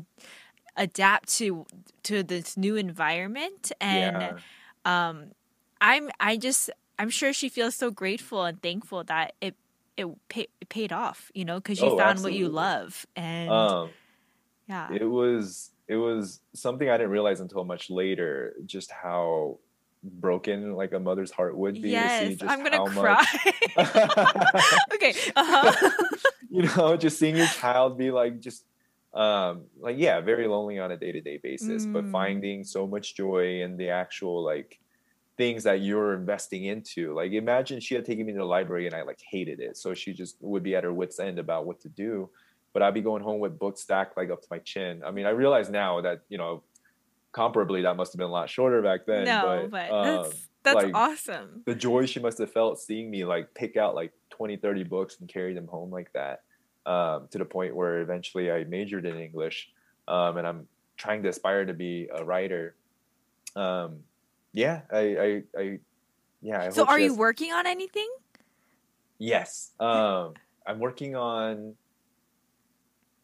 adapt to to this new environment and yeah. um i'm i just i'm sure she feels so grateful and thankful that it it, pay, it paid off you know because you oh, found absolutely. what you love and um, yeah it was it was something I didn't realize until much later, just how broken like a mother's heart would be. Yes, I'm gonna cry. okay. Uh-huh. you know, just seeing your child be like just um like yeah, very lonely on a day-to-day basis, mm. but finding so much joy in the actual like things that you're investing into. Like imagine she had taken me to the library and I like hated it. So she just would be at her wits end about what to do but I'd be going home with books stacked like up to my chin. I mean, I realize now that you know, comparably, that must have been a lot shorter back then. No, but, but um, that's that's like, awesome. The joy she must have felt seeing me like pick out like 20, 30 books and carry them home like that, um, to the point where eventually I majored in English, um, and I'm trying to aspire to be a writer. Um, yeah, I, I, I yeah. I so, are you working on anything? Yes, um, I'm working on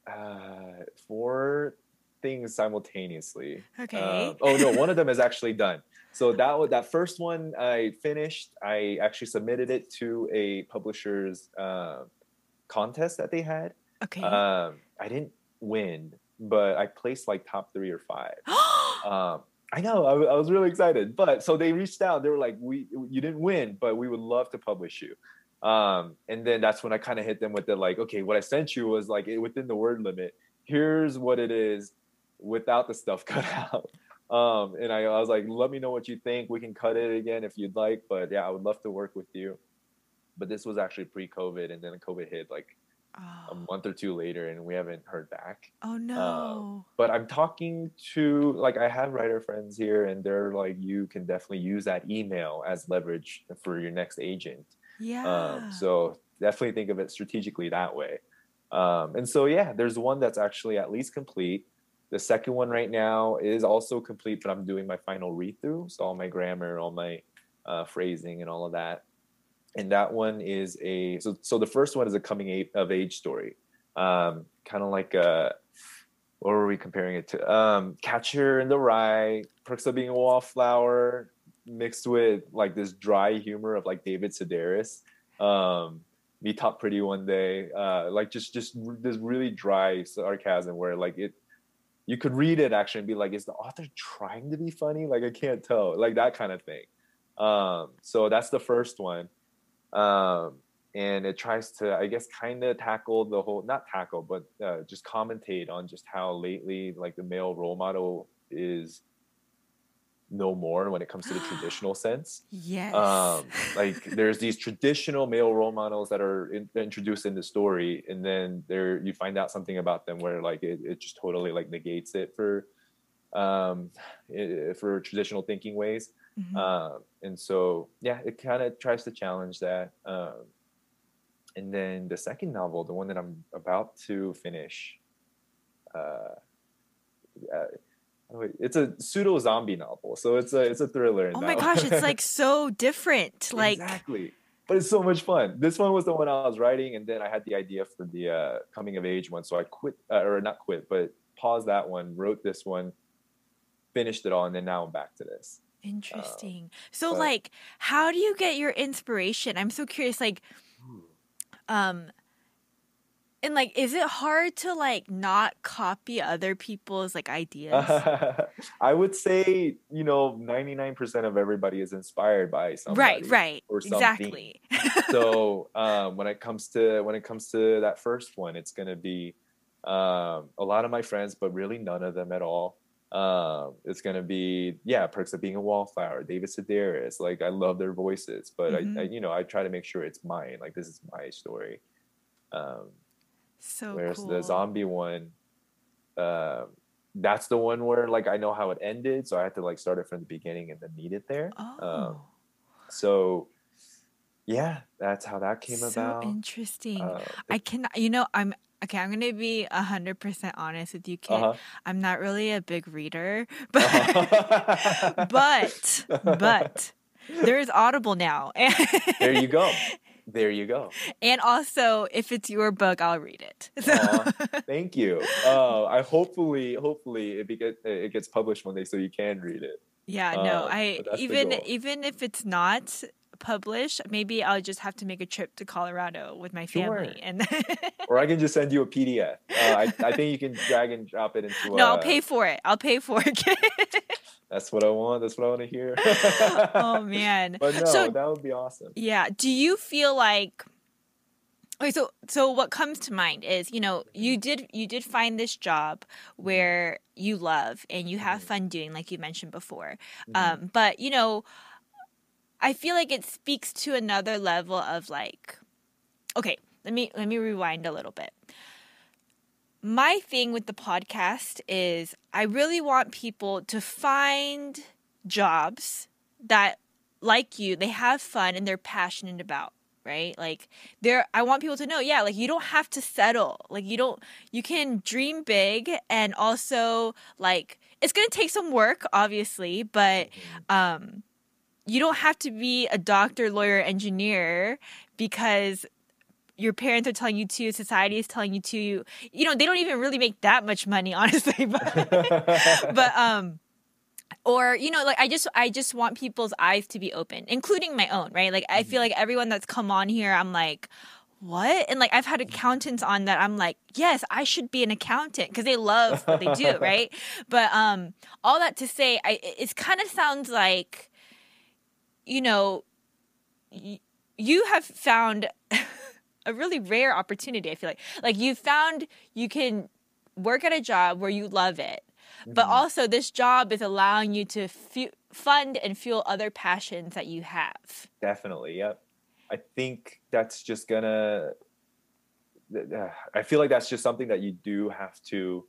uh, four things simultaneously. Okay. Uh, oh no, one of them is actually done. So that that first one I finished. I actually submitted it to a publisher's uh, contest that they had. Okay. Um, I didn't win, but I placed like top three or five. um, I know. I, I was really excited. But so they reached out. They were like, "We, you didn't win, but we would love to publish you." Um, and then that's when I kind of hit them with the like, okay, what I sent you was like within the word limit. Here's what it is without the stuff cut out. Um, and I, I was like, let me know what you think. We can cut it again if you'd like. But yeah, I would love to work with you. But this was actually pre-COVID, and then COVID hit like oh. a month or two later, and we haven't heard back. Oh no! Um, but I'm talking to like I have writer friends here, and they're like, you can definitely use that email as leverage for your next agent. Yeah. Um, so definitely think of it strategically that way. Um, and so, yeah, there's one that's actually at least complete. The second one right now is also complete, but I'm doing my final read through. So, all my grammar, all my uh, phrasing, and all of that. And that one is a so, so the first one is a coming of age story. Um, kind of like a, what were we comparing it to? Um, Catcher in the Rye, Perks of Being a Wallflower, mixed with like this dry humor of like David Sedaris. Um, Me Talk Pretty One Day, uh, like just just this really dry sarcasm where like it, you could read it actually and be like, is the author trying to be funny? Like I can't tell, like that kind of thing. Um, so that's the first one, um, and it tries to, I guess, kind of tackle the whole not tackle, but uh, just commentate on just how lately like the male role model is no more when it comes to the traditional sense. Yes. Um, like there's these traditional male role models that are in, introduced in the story, and then there you find out something about them where like it, it just totally like negates it for um, it, for traditional thinking ways. Mm-hmm. Um, and so yeah, it kind of tries to challenge that. Um, and then the second novel, the one that I'm about to finish, uh, uh, it's a pseudo zombie novel, so it's a it's a thriller. Oh my gosh, it's like so different. Like exactly, but it's so much fun. This one was the one I was writing, and then I had the idea for the uh, coming of age one, so I quit uh, or not quit, but paused that one, wrote this one, finished it all, and then now I'm back to this. Interesting. Um, so, but, like, how do you get your inspiration? I'm so curious. Like, um, and like, is it hard to like not copy other people's like ideas? I would say, you know, 99% of everybody is inspired by something. Right, right. Or something. Exactly. so um, when it comes to when it comes to that first one, it's gonna be um, a lot of my friends, but really none of them at all. Um, it's gonna be yeah, perks of being a wallflower, David Sedaris. Like I love their voices, but mm-hmm. I, I, you know I try to make sure it's mine. Like this is my story. Um, so whereas cool. the zombie one, uh, that's the one where like I know how it ended, so I had to like start it from the beginning and then meet it there. Um, oh. Um, so yeah, that's how that came so about. Interesting. Uh, I can, you know, I'm okay. I'm gonna be hundred percent honest with you, Kit Uh-huh. I'm not really a big reader, but uh-huh. but but there's Audible now. there you go. There you go. And also, if it's your book, I'll read it. thank you. Uh, I hopefully, hopefully, it, get, it gets published one day so you can read it. Yeah, no, uh, I even even if it's not published, maybe I'll just have to make a trip to Colorado with my family, sure. and or I can just send you a PDF. Uh, I, I think you can drag and drop it into. No, I'll pay for it. I'll pay for it. That's what I want. That's what I want to hear. oh man! But no, so, that would be awesome. Yeah. Do you feel like? Okay, so so what comes to mind is you know you did you did find this job where you love and you have mm-hmm. fun doing like you mentioned before, mm-hmm. um, but you know, I feel like it speaks to another level of like, okay, let me let me rewind a little bit my thing with the podcast is I really want people to find jobs that like you, they have fun and they're passionate about, right? Like there I want people to know, yeah, like you don't have to settle. Like you don't you can dream big and also like it's going to take some work obviously, but mm-hmm. um you don't have to be a doctor, lawyer, engineer because your parents are telling you to, society is telling you to. You, know, they don't even really make that much money, honestly. But, but um, or you know, like I just, I just want people's eyes to be open, including my own, right? Like I feel mm-hmm. like everyone that's come on here, I'm like, what? And like I've had accountants on that I'm like, yes, I should be an accountant because they love what they do, right? But um, all that to say, I it kind of sounds like, you know, y- you have found a really rare opportunity. I feel like like you found you can work at a job where you love it, mm-hmm. but also this job is allowing you to fund and fuel other passions that you have. Definitely, yep. I think that's just gonna. I feel like that's just something that you do have to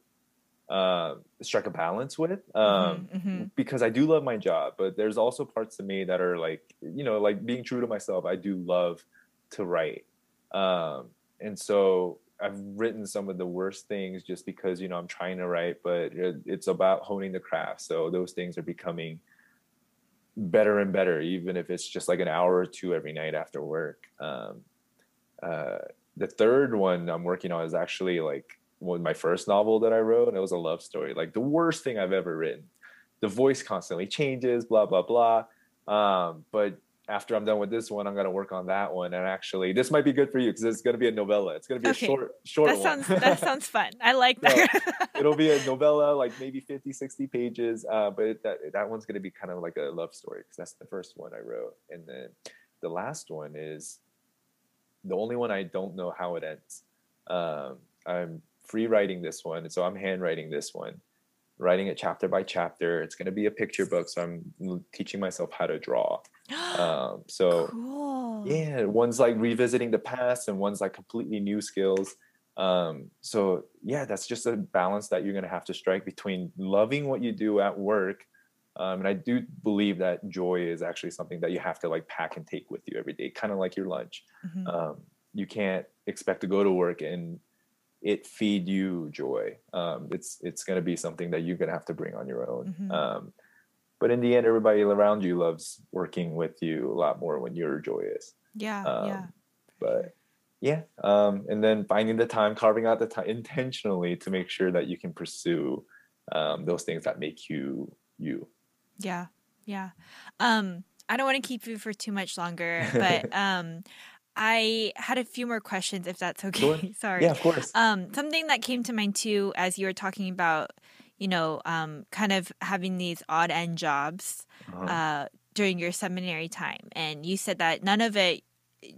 uh, strike a balance with um, mm-hmm, mm-hmm. because I do love my job, but there's also parts of me that are like, you know, like being true to myself. I do love to write. Um, and so I've written some of the worst things just because you know I'm trying to write, but it's about honing the craft. So those things are becoming better and better, even if it's just like an hour or two every night after work. Um, uh, the third one I'm working on is actually like one my first novel that I wrote, and it was a love story, like the worst thing I've ever written. The voice constantly changes, blah blah blah. Um, but after I'm done with this one, I'm gonna work on that one. And actually, this might be good for you because it's gonna be a novella. It's gonna be okay. a short, short that sounds, one. that sounds fun. I like that. so, it'll be a novella, like maybe 50, 60 pages. Uh, but that that one's gonna be kind of like a love story because that's the first one I wrote. And then the last one is the only one I don't know how it ends. Um, I'm free writing this one, so I'm handwriting this one writing it chapter by chapter. It's going to be a picture book, so I'm teaching myself how to draw. Um, so cool. yeah, one's like revisiting the past, and one's like completely new skills. Um, so yeah, that's just a balance that you're going to have to strike between loving what you do at work. Um, and I do believe that joy is actually something that you have to like pack and take with you every day, kind of like your lunch. Mm-hmm. Um, you can't expect to go to work and it feed you joy. Um, it's it's going to be something that you're going to have to bring on your own. Mhm. Um, but in the end, everybody around you loves working with you a lot more when you're joyous. Yeah, Um, yeah. But yeah, um, and then finding the time, carving out the time intentionally to make sure that you can pursue um, those things that make you you. Yeah, yeah. Um, I don't want to keep you for too much longer, but um, I had a few more questions, if that's okay. Sorry. Yeah, of course. Um, something that came to mind too, as you were talking about, you know, um, kind of having these odd end jobs Uh-huh. uh, during your seminary time, and you said that none of it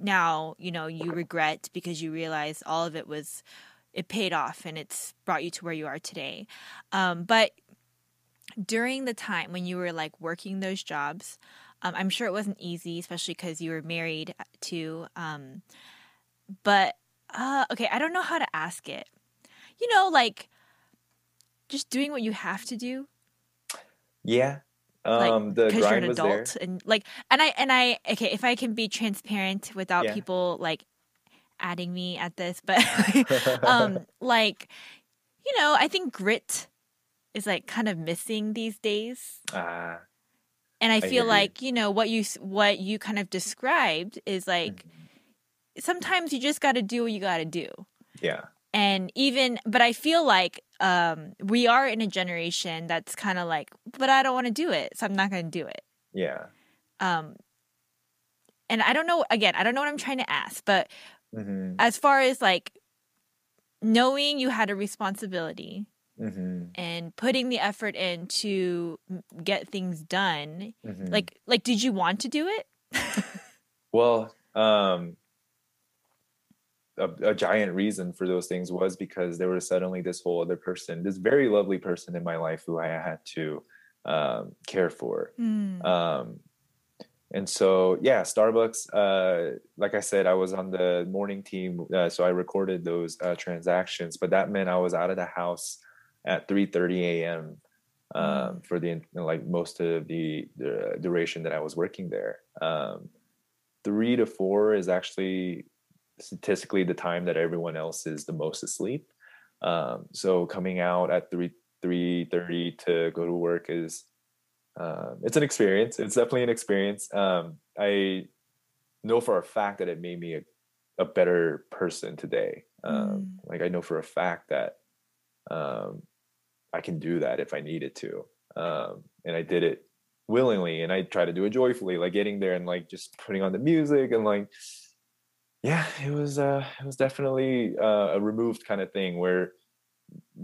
now, you know, you regret because you realize all of it was it paid off and it's brought you to where you are today. Um, but during the time when you were like working those jobs, um, I'm sure it wasn't easy, especially because you were married to. Um, but uh, okay, I don't know how to ask it. You know, like just doing what you have to do, yeah. like Um, the because you're grind an was adult, there. and like, and I and I okay, if I can be transparent without Yeah. people like adding me at this, but um, like, you know, I think grit is like kind of missing these days. Ah, and I I feel like you know what you what you kind of described is like mhm. sometimes you just got to do what you got to do yeah. and even but I feel like um we are in a generation that's kind of like but I don't want to do it so I'm not going to do it Yeah. um and I don't know again I don't know what I'm trying to ask but hmm as far as like knowing you had a responsibility hmm and putting the effort in to get things done hmm like like did you want to do it Well, um, a, a giant reason for those things was because there was suddenly this whole other person, this very lovely person in my life who I had to um, care for. Mm. Um, and so, yeah, Starbucks. Uh, like I said, I was on the morning team, uh, so I recorded those uh, transactions. But that meant I was out of the house at three thirty a.m. Um, Mm. for the like most of the, the duration that I was working there. Um, three to four is actually statistically the time that everyone else is the most asleep. Um, so coming out at three three thirty to go to work is um, it's an experience. It's definitely an experience. Um, I know for a fact that it made me a, a better person today. Um, Like I know for a fact that um, I can do that if I needed to, um, and I did it willingly, and I try to do it joyfully, like getting there and like just putting on the music and like, yeah, it was uh, it was definitely uh, a removed kind of thing where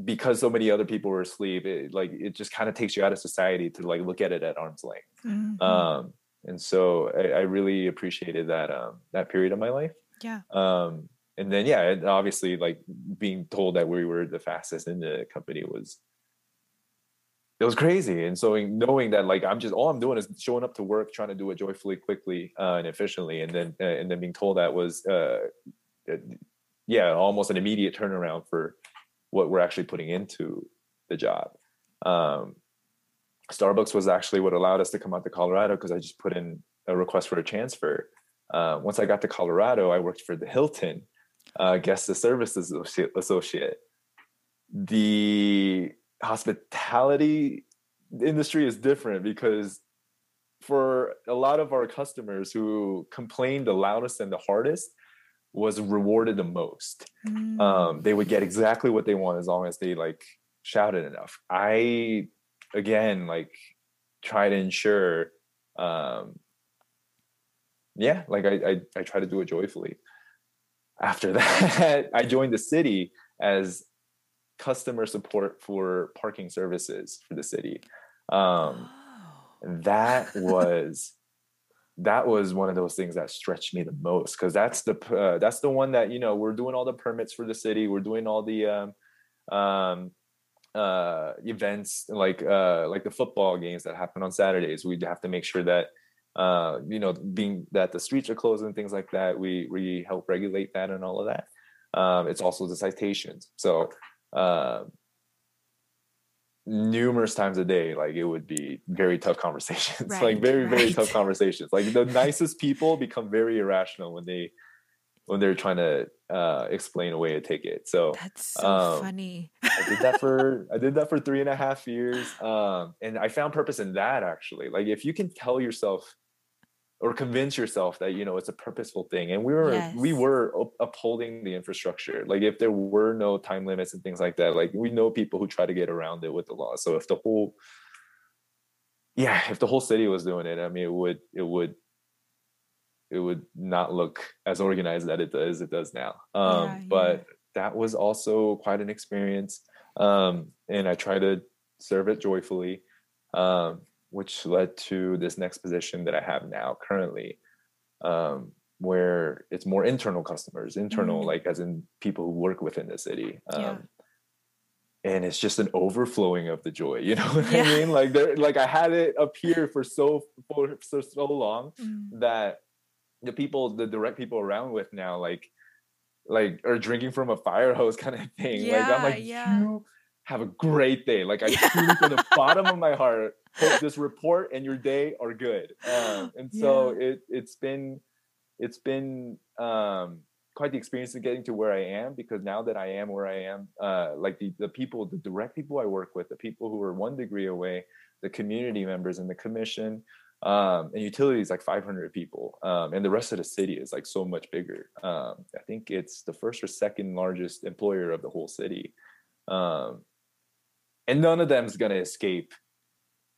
because so many other people were asleep, it like it just kind of takes you out of society to like look at it at arm's length. Mhm. Um, and so I, I really appreciated that um, that period of my life. yeah Um, and then yeah, obviously like being told that we were the fastest in the company was it was crazy. And so knowing that like I'm just all I'm doing is showing up to work, trying to do it joyfully, quickly, uh, and efficiently, and then uh, and then being told that was uh, uh, yeah, almost an immediate turnaround for what we're actually putting into the job. Um, Starbucks was actually what allowed us to come out to Colorado because I just put in a request for a transfer. Uh, once I got to Colorado, I worked for the Hilton, uh, guest of service associate, associate. The hospitality industry is different because for a lot of our customers who complained the loudest and the hardest was rewarded the most Mm. um, they would get exactly what they want as long as they like shouted enough. I again like try to ensure um yeah, like I, I I try to do it joyfully. After that, I joined the city as customer support for parking services for the city. Um that was that was one of those things that stretched me the most because that's the uh, that's the one that you know we're doing all the permits for the city we're doing all the um um uh events like uh like the football games that happen on saturdays. We have to make sure that uh you know being that the streets are closed and things like that we we help regulate that and all of that. Um it's also the citations. So um numerous times a day like it would be very tough conversations like Right, very very tough conversations like the nicest people become very irrational when they when they're trying to uh, explain away a ticket. So that's so um, funny. I did that for I did that for three and a half years, um, and I found purpose in that actually. Like if you can tell yourself or convince yourself that you know it's a purposeful thing and we were yes. we were upholding the infrastructure like if there were no time limits and things like that like we know people who try to get around it with the law so if the whole yeah if the whole city was doing it i mean it would it would it would not look as organized that it does it does now um yeah, but that was also quite an experience um and i try to serve it joyfully um which led to this next position that I have now currently, um, where it's more internal customers, internal, mm-hmm. like as in people who work within the city. Um, yeah. And it's just an overflowing of the joy, you know what yeah. I mean? Like there, like I had it up here for so for so, so long mm-hmm. that the people, the direct people around with now, like like are drinking from a fire hose kind of thing. Yeah, like I'm like, yeah. you have a great day. Like I truly from the bottom of my heart hope this report and your day are good. Um, and so yeah. it it's been it's been um, quite the experience of getting to where I am because now that I am where I am, uh, like the the people, the direct people I work with, the people who are one degree away, the community members and the commission. Um, and utilities like 500 people um, and the rest of the city is like so much bigger um, i think it's the first or second largest employer of the whole city um, and none of them is going to escape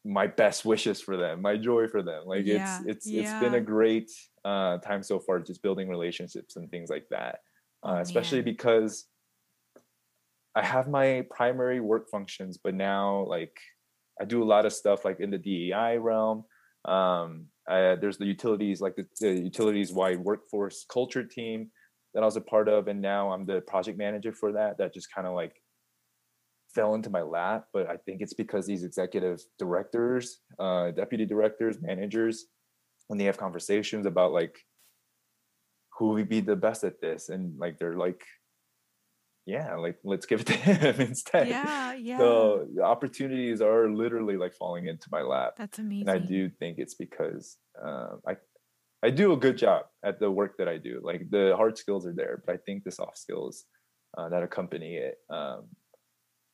my best wishes for them my joy for them like yeah, it's it's yeah. it's been a great uh, time so far just building relationships and things like that uh, especially man. because i have my primary work functions but now like i do a lot of stuff like in the dei realm um, I, there's the utilities like the, the utilities wide workforce culture team that i was a part of and now i'm the project manager for that that just kind of like fell into my lap, but I think it's because these executive directors, uh, deputy directors, managers, when they have conversations about like who would be the best at this, and like they're like, yeah, like let's give it to him instead. Yeah, yeah. So the opportunities are literally like falling into my lap. That's amazing. And I do think it's because uh, I I do a good job at the work that I do. Like the hard skills are there, but I think the soft skills uh, that accompany it um,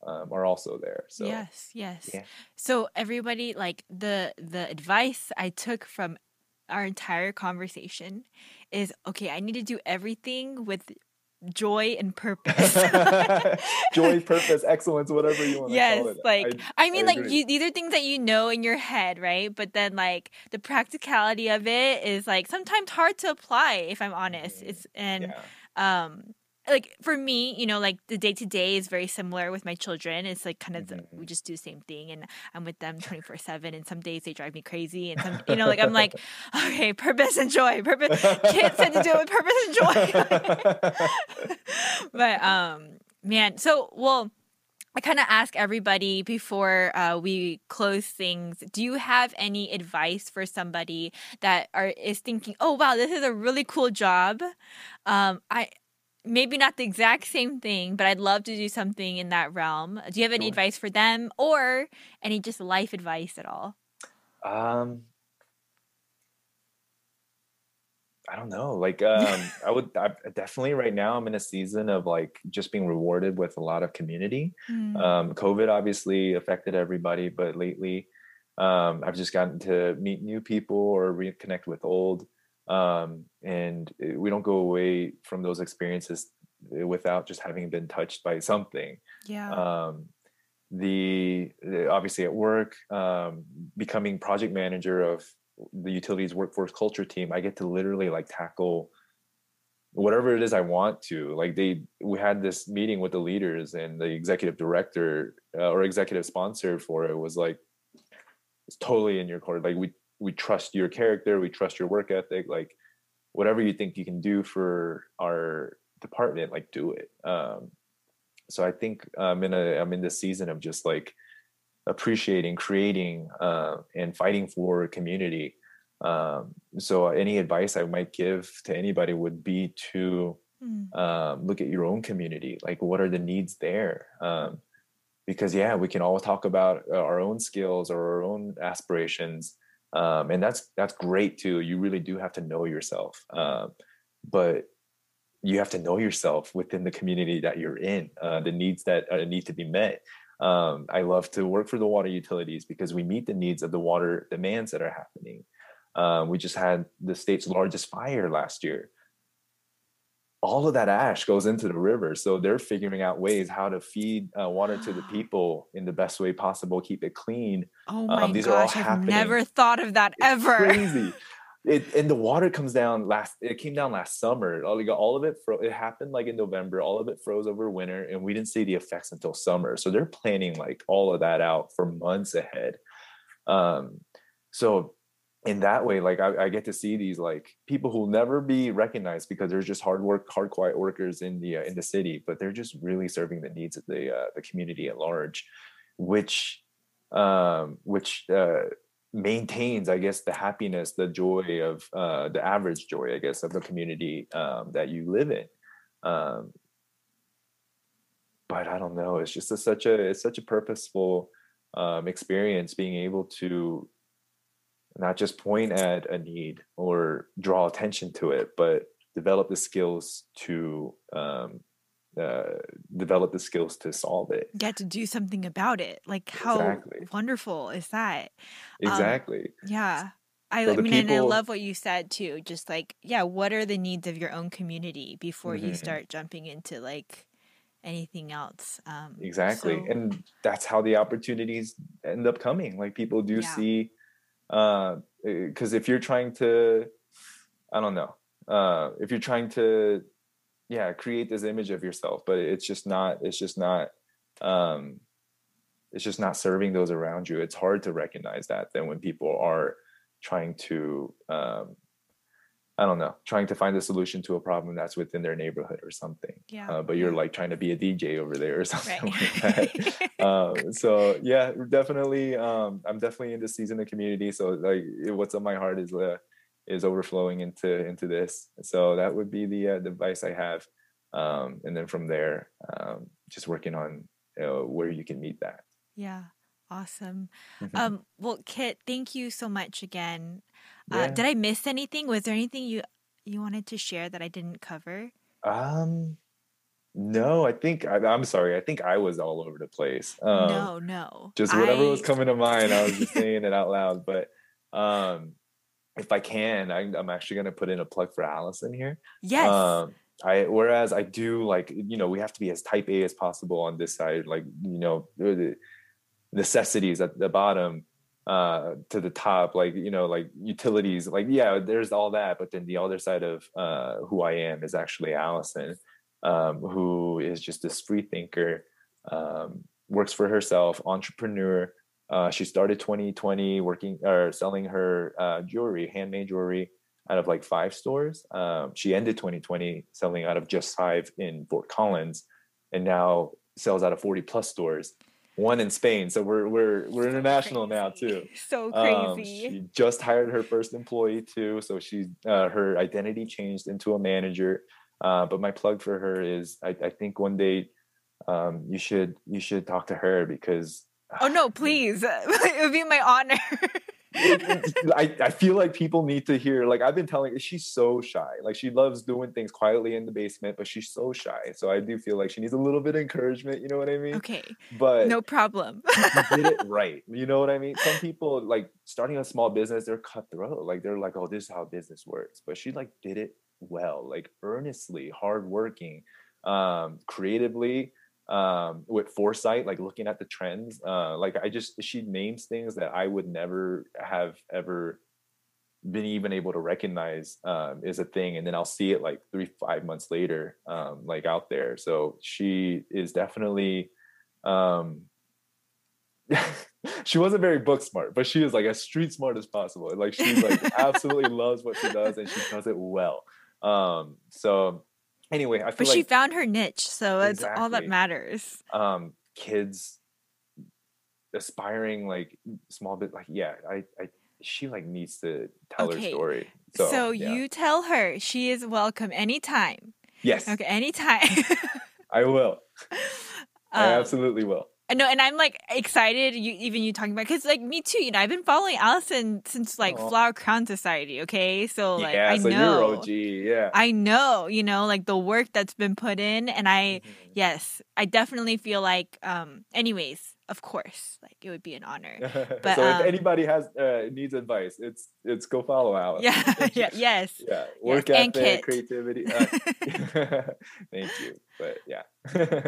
um, are also there. So yes, yes. Yeah. So everybody, like the the advice I took from our entire conversation is okay. I need to do everything with joy and purpose. joy, purpose, excellence, whatever you want yes, to call it. like I, I mean, I like you, these are things that you know in your head, right? But then like the practicality of it is like sometimes hard to apply. If I'm honest, mm-hmm. it's and yeah. um like for me, you know, like the day to day is very similar with my children. It's like kind of mm-hmm. the, we just do the same thing, and I'm with them 24 seven. And some days they drive me crazy, and some, you know, like I'm like, okay, purpose and joy, purpose. Kit's said to do it with purpose and joy. but um, man, so well. I kind of ask everybody before uh, we close things. Do you have any advice for somebody that are is thinking, "Oh wow, this is a really cool job. Um, I maybe not the exact same thing, but I'd love to do something in that realm. Do you have any sure. advice for them or any just life advice at all? Um, I don't know. Like, um, I would I, definitely right now. I'm in a season of like just being rewarded with a lot of community. Mm. Um, COVID obviously affected everybody, but lately, um, I've just gotten to meet new people or reconnect with old um, and we don't go away from those experiences without just having been touched by something. Yeah. Um, the, the, obviously at work um, becoming project manager of the utilities workforce culture team i get to literally like tackle whatever it is i want to. Like they we had this meeting with the leaders and the executive director uh, or executive sponsor for it was like it's totally in your court. Like we we trust your character we trust your work ethic like whatever you think you can do for our department like do it. Um so i think i'm in a i'm in this season of just like appreciating creating uh, and fighting for community. Um so any advice i might give to anybody would be to mm. um, look at your own community like what are the needs there? Um because yeah we can all talk about uh, our own skills or our own aspirations um, and that's that's great too you really do have to know yourself um, but you have to know yourself within the community that you're in, uh, the needs that uh, need to be met. Um, I love to work for the water utilities because we meet the needs of the water demands that are happening. Um, we just had the state's largest fire last year. All of that ash goes into the river, so they're figuring out ways how to feed uh, water to the people in the best way possible, keep it clean. Oh my um, these gosh, are all I've never thought of that it's ever. Crazy. It, and the water comes down last it came down last summer all, all of it fro- it happened like in november all of it froze over winter and we didn't see the effects until summer so they're planning like all of that out for months ahead um so in that way like I, I, get to see these like people who'll never be recognized because they're just hard work hard quiet workers in the uh, in the city but they're just really serving the needs of the uh, the community at large which um which uh maintains i guess the happiness the joy of uh, the average joy i guess of the community um, that you live in um, but i don't know it's just a, such a it's such a purposeful um, experience being able to not just point at a need or draw attention to it but develop the skills to um, uh, develop the skills to solve it. Get to do something about it. Like how exactly. wonderful is that? Um, exactly. Um, yeah. I, so I mean, people... and I love what you said too. Just like, yeah, what are the needs of your own community before mm-hmm. you start jumping into like anything else? Um, exactly, so... and that's how the opportunities end up coming. Like people do yeah. see, because uh, if you're trying to, I don't know, uh, if you're trying to yeah create this image of yourself but it's just not it's just not um it's just not serving those around you it's hard to recognize that then when people are trying to um I don't know, trying to find a solution to a problem that's within their neighborhood or something. Yeah. Uh, but you're like trying to be a DJ over there or something right. like that. um, so yeah, definitely. Um, I'm definitely in the season of community. So like, what's on my heart is uh, is overflowing into into this. So that would be the uh, advice I have, um, and then from there, um, just working on uh, where you can meet that. Yeah, awesome. Mm-hmm. Um, well, Kit, thank you so much again. Uh. Did I miss anything? Was there anything you you wanted to share that I didn't cover? Um, no, I think I, am sorry. I think I was all over the place. Um, no, no, just whatever I... was coming to mind. I was just saying it out loud, but um if I can, I, am actually going to put in a plug for Allison here. Yes. Um, I whereas I do like you know we have to be as type A as possible on this side, like you know the necessities at the bottom uh to the top like you know like utilities like yeah there's all that but then the other side of uh who i am is actually allison um who is just this free thinker um works for herself entrepreneur uh, she started 2020 working or selling her uh, jewelry, handmade jewelry, out of like five stores. Um, she ended 2020 selling out of just five in Fort Collins, and now sells out of 40 plus stores. One in Spain, so we're we're we're so international crazy. now too. So um, crazy. Um, she just hired her first employee too, so she uh, her identity changed into a manager. Uh, but my plug for her is, I, I think one day um, you should you should talk to her because Oh no, please. it would be my honor. I, I feel like people need to hear like I've been telling she's so shy. Like she loves doing things quietly in the basement, but she's so shy. So I do feel like she needs a little bit of encouragement, you know what I mean? Okay. But no problem. did it right. You know what I mean? Some people like starting a small business, they're cutthroat. Like they're like, oh, this is how business works. But she like did it well, like earnestly, hardworking, um, creatively um, with foresight, like looking at the trends. Uh, like I just she names things that I would never have ever been even able to recognize um, is a thing, and then I'll see it like three five months later, um, like out there. So she is definitely. Um, she wasn't very book smart, but she is like as street smart as possible. Like she like absolutely loves what she does, and she does it well. Um, so anyway, I feel but like she found her niche, so exactly. it's all that matters. Um, kids aspiring like small bit like yeah, I, I she like needs to tell okay. her story. So, so yeah. you tell her she is welcome anytime. Yes. Okay, anytime. I will. I um, absolutely will. I know, and I'm like excited. You even you talking about because like me too. You know, I've been following Allison since like. Flower Crown Society. Okay, so like yeah, I so know, you're OG, yeah. I know. You know, like the work that's been put in, and I Mhm. yes, I definitely feel like. um Anyways, of course, like it would be an honor. But, so if um, anybody has uh, needs advice, it's it's go follow Alice. Yeah, yeah, yes. yeah. Work and ethic, creativity. Uh, thank you, but yeah.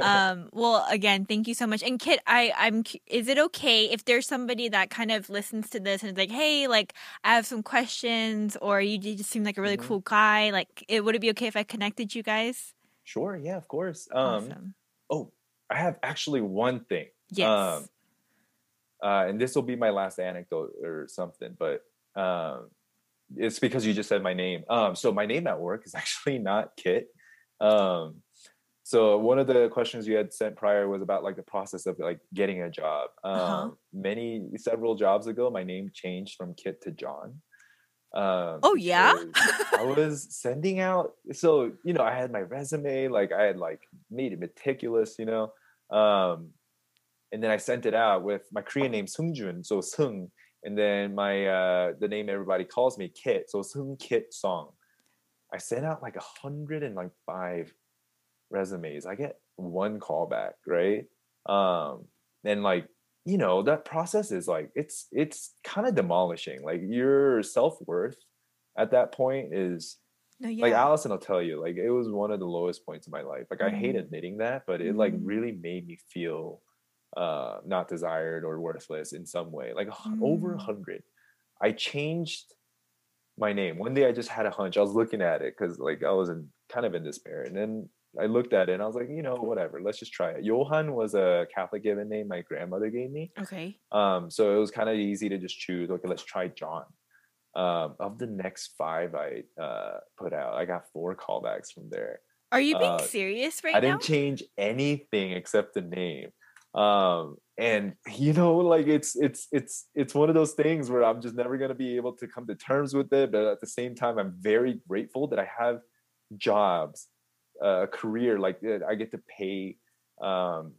um well again thank you so much and kit i i'm is it okay if there's somebody that kind of listens to this and is like hey like i have some questions or you just seem like a really Mhm. cool guy like it would it be okay if i connected you guys sure, yeah, of course. Um, awesome oh, I have actually one thing. Yes um, uh, and this will be my last anecdote or something, but um, it's because you just said my name. Um, so my name at work is actually not Kit. Um, so one of the questions you had sent prior was about like the process of like getting a job. Um, Uh-huh. Many several jobs ago, my name changed from Kit to John. Um, Oh, yeah? I was sending out. So you know, I had my resume, like I had like made it meticulous, you know. Um, and then I sent it out with my Korean name Seungjun, so Sung, and then my uh the name everybody calls me Kit, so Sung Kit Song. I sent out like a hundred and like five resumes. I get one callback, right? Um, and like you know that process is like it's it's kind of demolishing. Like your self worth at that point is no yeah like Allison will tell you, like it was one of the lowest points of my life. Like I hate admitting that, but it like Mhm. really made me feel uh not desired or worthless in some way. Like hu- over a Mm. hundred. I changed my name. One day I just had a hunch. I was looking at it because like I was in kind of in despair. And then I looked at it and I was like, you know, whatever, let's just try it. Johan was a Catholic given name my grandmother gave me. okay Um, so it was kind of easy to just choose. Okay, let's try John. Um, of the next five I uh, put out, I got four callbacks from there. are you being uh, serious right I now I didn't change anything except the name. Um, and you know, like it's it's it's it's one of those things where I'm just never gonna be able to come to terms with it. But at the same time, I'm very grateful that I have jobs, uh, a career like I get to pay. Um,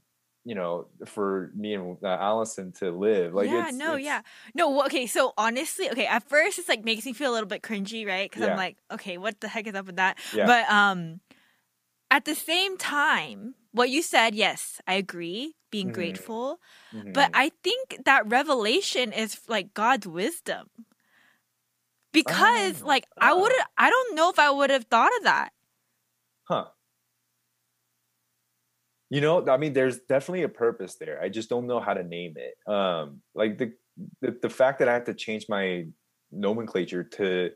you know, for me and uh, Allison to live. Like, yeah, it's, no, it's- yeah. No, well, okay, so honestly, okay, at first it's like makes me feel a little bit cringy, right? Because Yeah. I'm like, okay, what the heck is up with that? Yeah. But um at the same time, what you said, yes, I agree, being Mhm. grateful. Mhm. But I think that revelation is like God's wisdom. Because Oh, like I oh. would I don't know if I would have thought of that. huh you know i mean there's definitely a purpose there i just don't know how to name it um like the the, the fact that i have to change my nomenclature to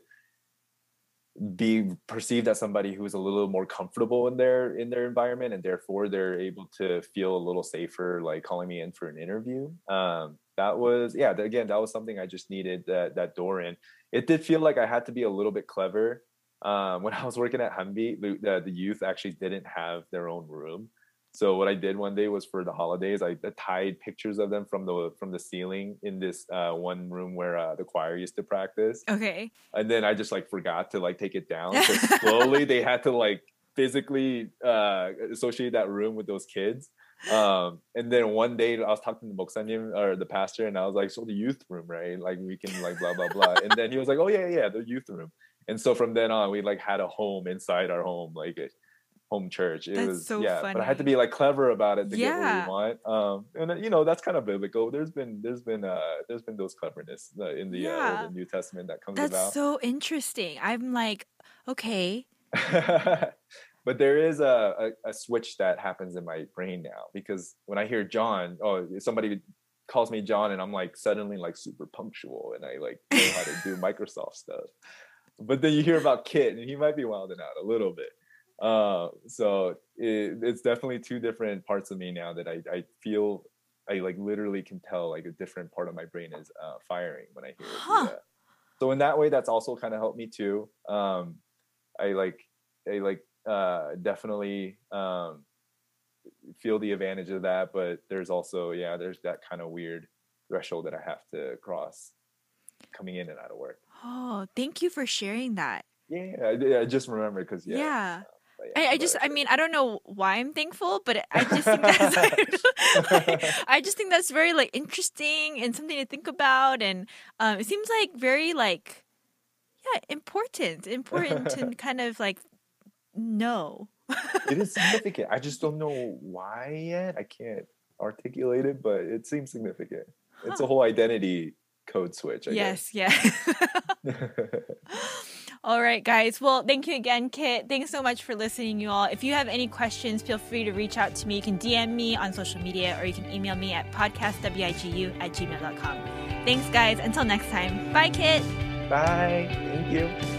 be perceived as somebody who's a little more comfortable in their in their environment and therefore they're able to feel a little safer like calling me in for an interview. Um that was yeah again that was something i just needed that that door in. It did feel like i had to be a little bit clever um when i was working at Humvee, the, the, the youth actually didn't have their own room so what I did one day was for the holidays, I tied pictures of them from the from the ceiling in this uh, one room where uh, the choir used to practice, Okay. and then I just like forgot to like take it down. So slowly they had to like physically uh, associate that room with those kids. Um, and then one day I was talking to Moksanim or the pastor, and I was like, "So the youth room, right? Like we can like blah blah blah." and then he was like, "Oh yeah, yeah, the youth room." And so from then on, we like had a home inside our home, like home church. It That's was so yeah, but I had to be like clever about it to get what we want. Um, and uh, you know that's kind of biblical. There's been there's been uh there's been those cleverness uh, in the uh, Yeah. Old and New Testament that comes That's about. so interesting. I'm like, okay. but there is a, a, a switch that happens in my brain now because when I hear John, oh, somebody calls me John, and I'm like suddenly like super punctual, and I like know how to do Microsoft stuff. But then you hear about Kit, and he might be wilding out a little bit. Uh, so it, it's definitely two different parts of me now that I, I feel I like literally can tell like a different part of my brain is uh, firing when I hear it. Huh. that. So in that way, that's also kind of helped me too. Um, I like I like uh, definitely um, feel the advantage of that, but there's also yeah, there's that kind of weird threshold that I have to cross coming in and out of work. Oh, thank you for sharing that. Yeah, I, I just remember because Yeah. yeah, yeah, I, I just, I mean, I don't know why I'm thankful, but I just think that's, like, I just think that's very like interesting and something to think about, and um, it seems like very like, yeah, important, important to kind of like know. it is significant. I just don't know why yet. I can't articulate it, but it seems significant. It's a whole identity code switch. I yes, yeah. All right, guys. Well, thank you again, Kit. Thanks so much for listening, you all. If you have any questions, feel free to reach out to me. You can DM me on social media or you can email me at podcastwigu at gmail.com. Thanks, guys. Until next time. Bye, Kit. Bye. Thank you.